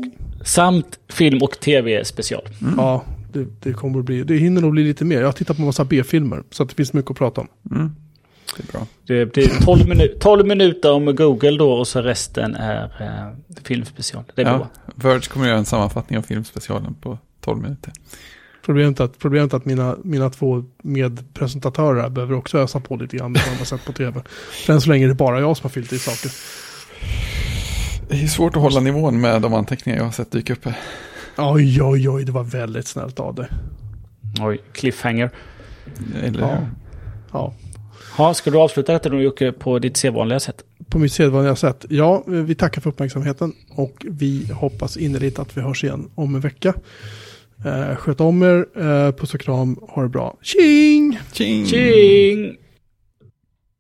samt film och tv-special. Ja, det, det kommer att bli. Det hinner nog bli lite mer. Jag har tittat på massa B-filmer. Så att det finns mycket att prata om. mm. det är bra. Det blir 12, minu- 12 minuter om Google då och så resten är eh, filmspecial. Det är Ja, bra. Verge kommer göra en sammanfattning av filmspecialen på 12 minuter. Problemet är att, problemet är att mina, mina två medpresentatörer behöver också ösa på lite grann. med vad de har sett på tv. För än så länge är det bara jag som har fyllt i saker. Det är svårt att hålla nivån med de anteckningar jag har sett dyka upp här. Oj, oj, oj, det var väldigt snällt av dig. Oj, cliffhanger. Eller Ja. Ja, Ja, ska du avsluta detta då Jocke på ditt sedvanliga sätt? på mitt sedvanliga sätt. Ja, vi tackar för uppmärksamheten och vi hoppas innerligt att vi hörs igen om en vecka. Eh, sköt om er, eh, puss och kram, ha det bra. Tjing! Tjing! Tjing!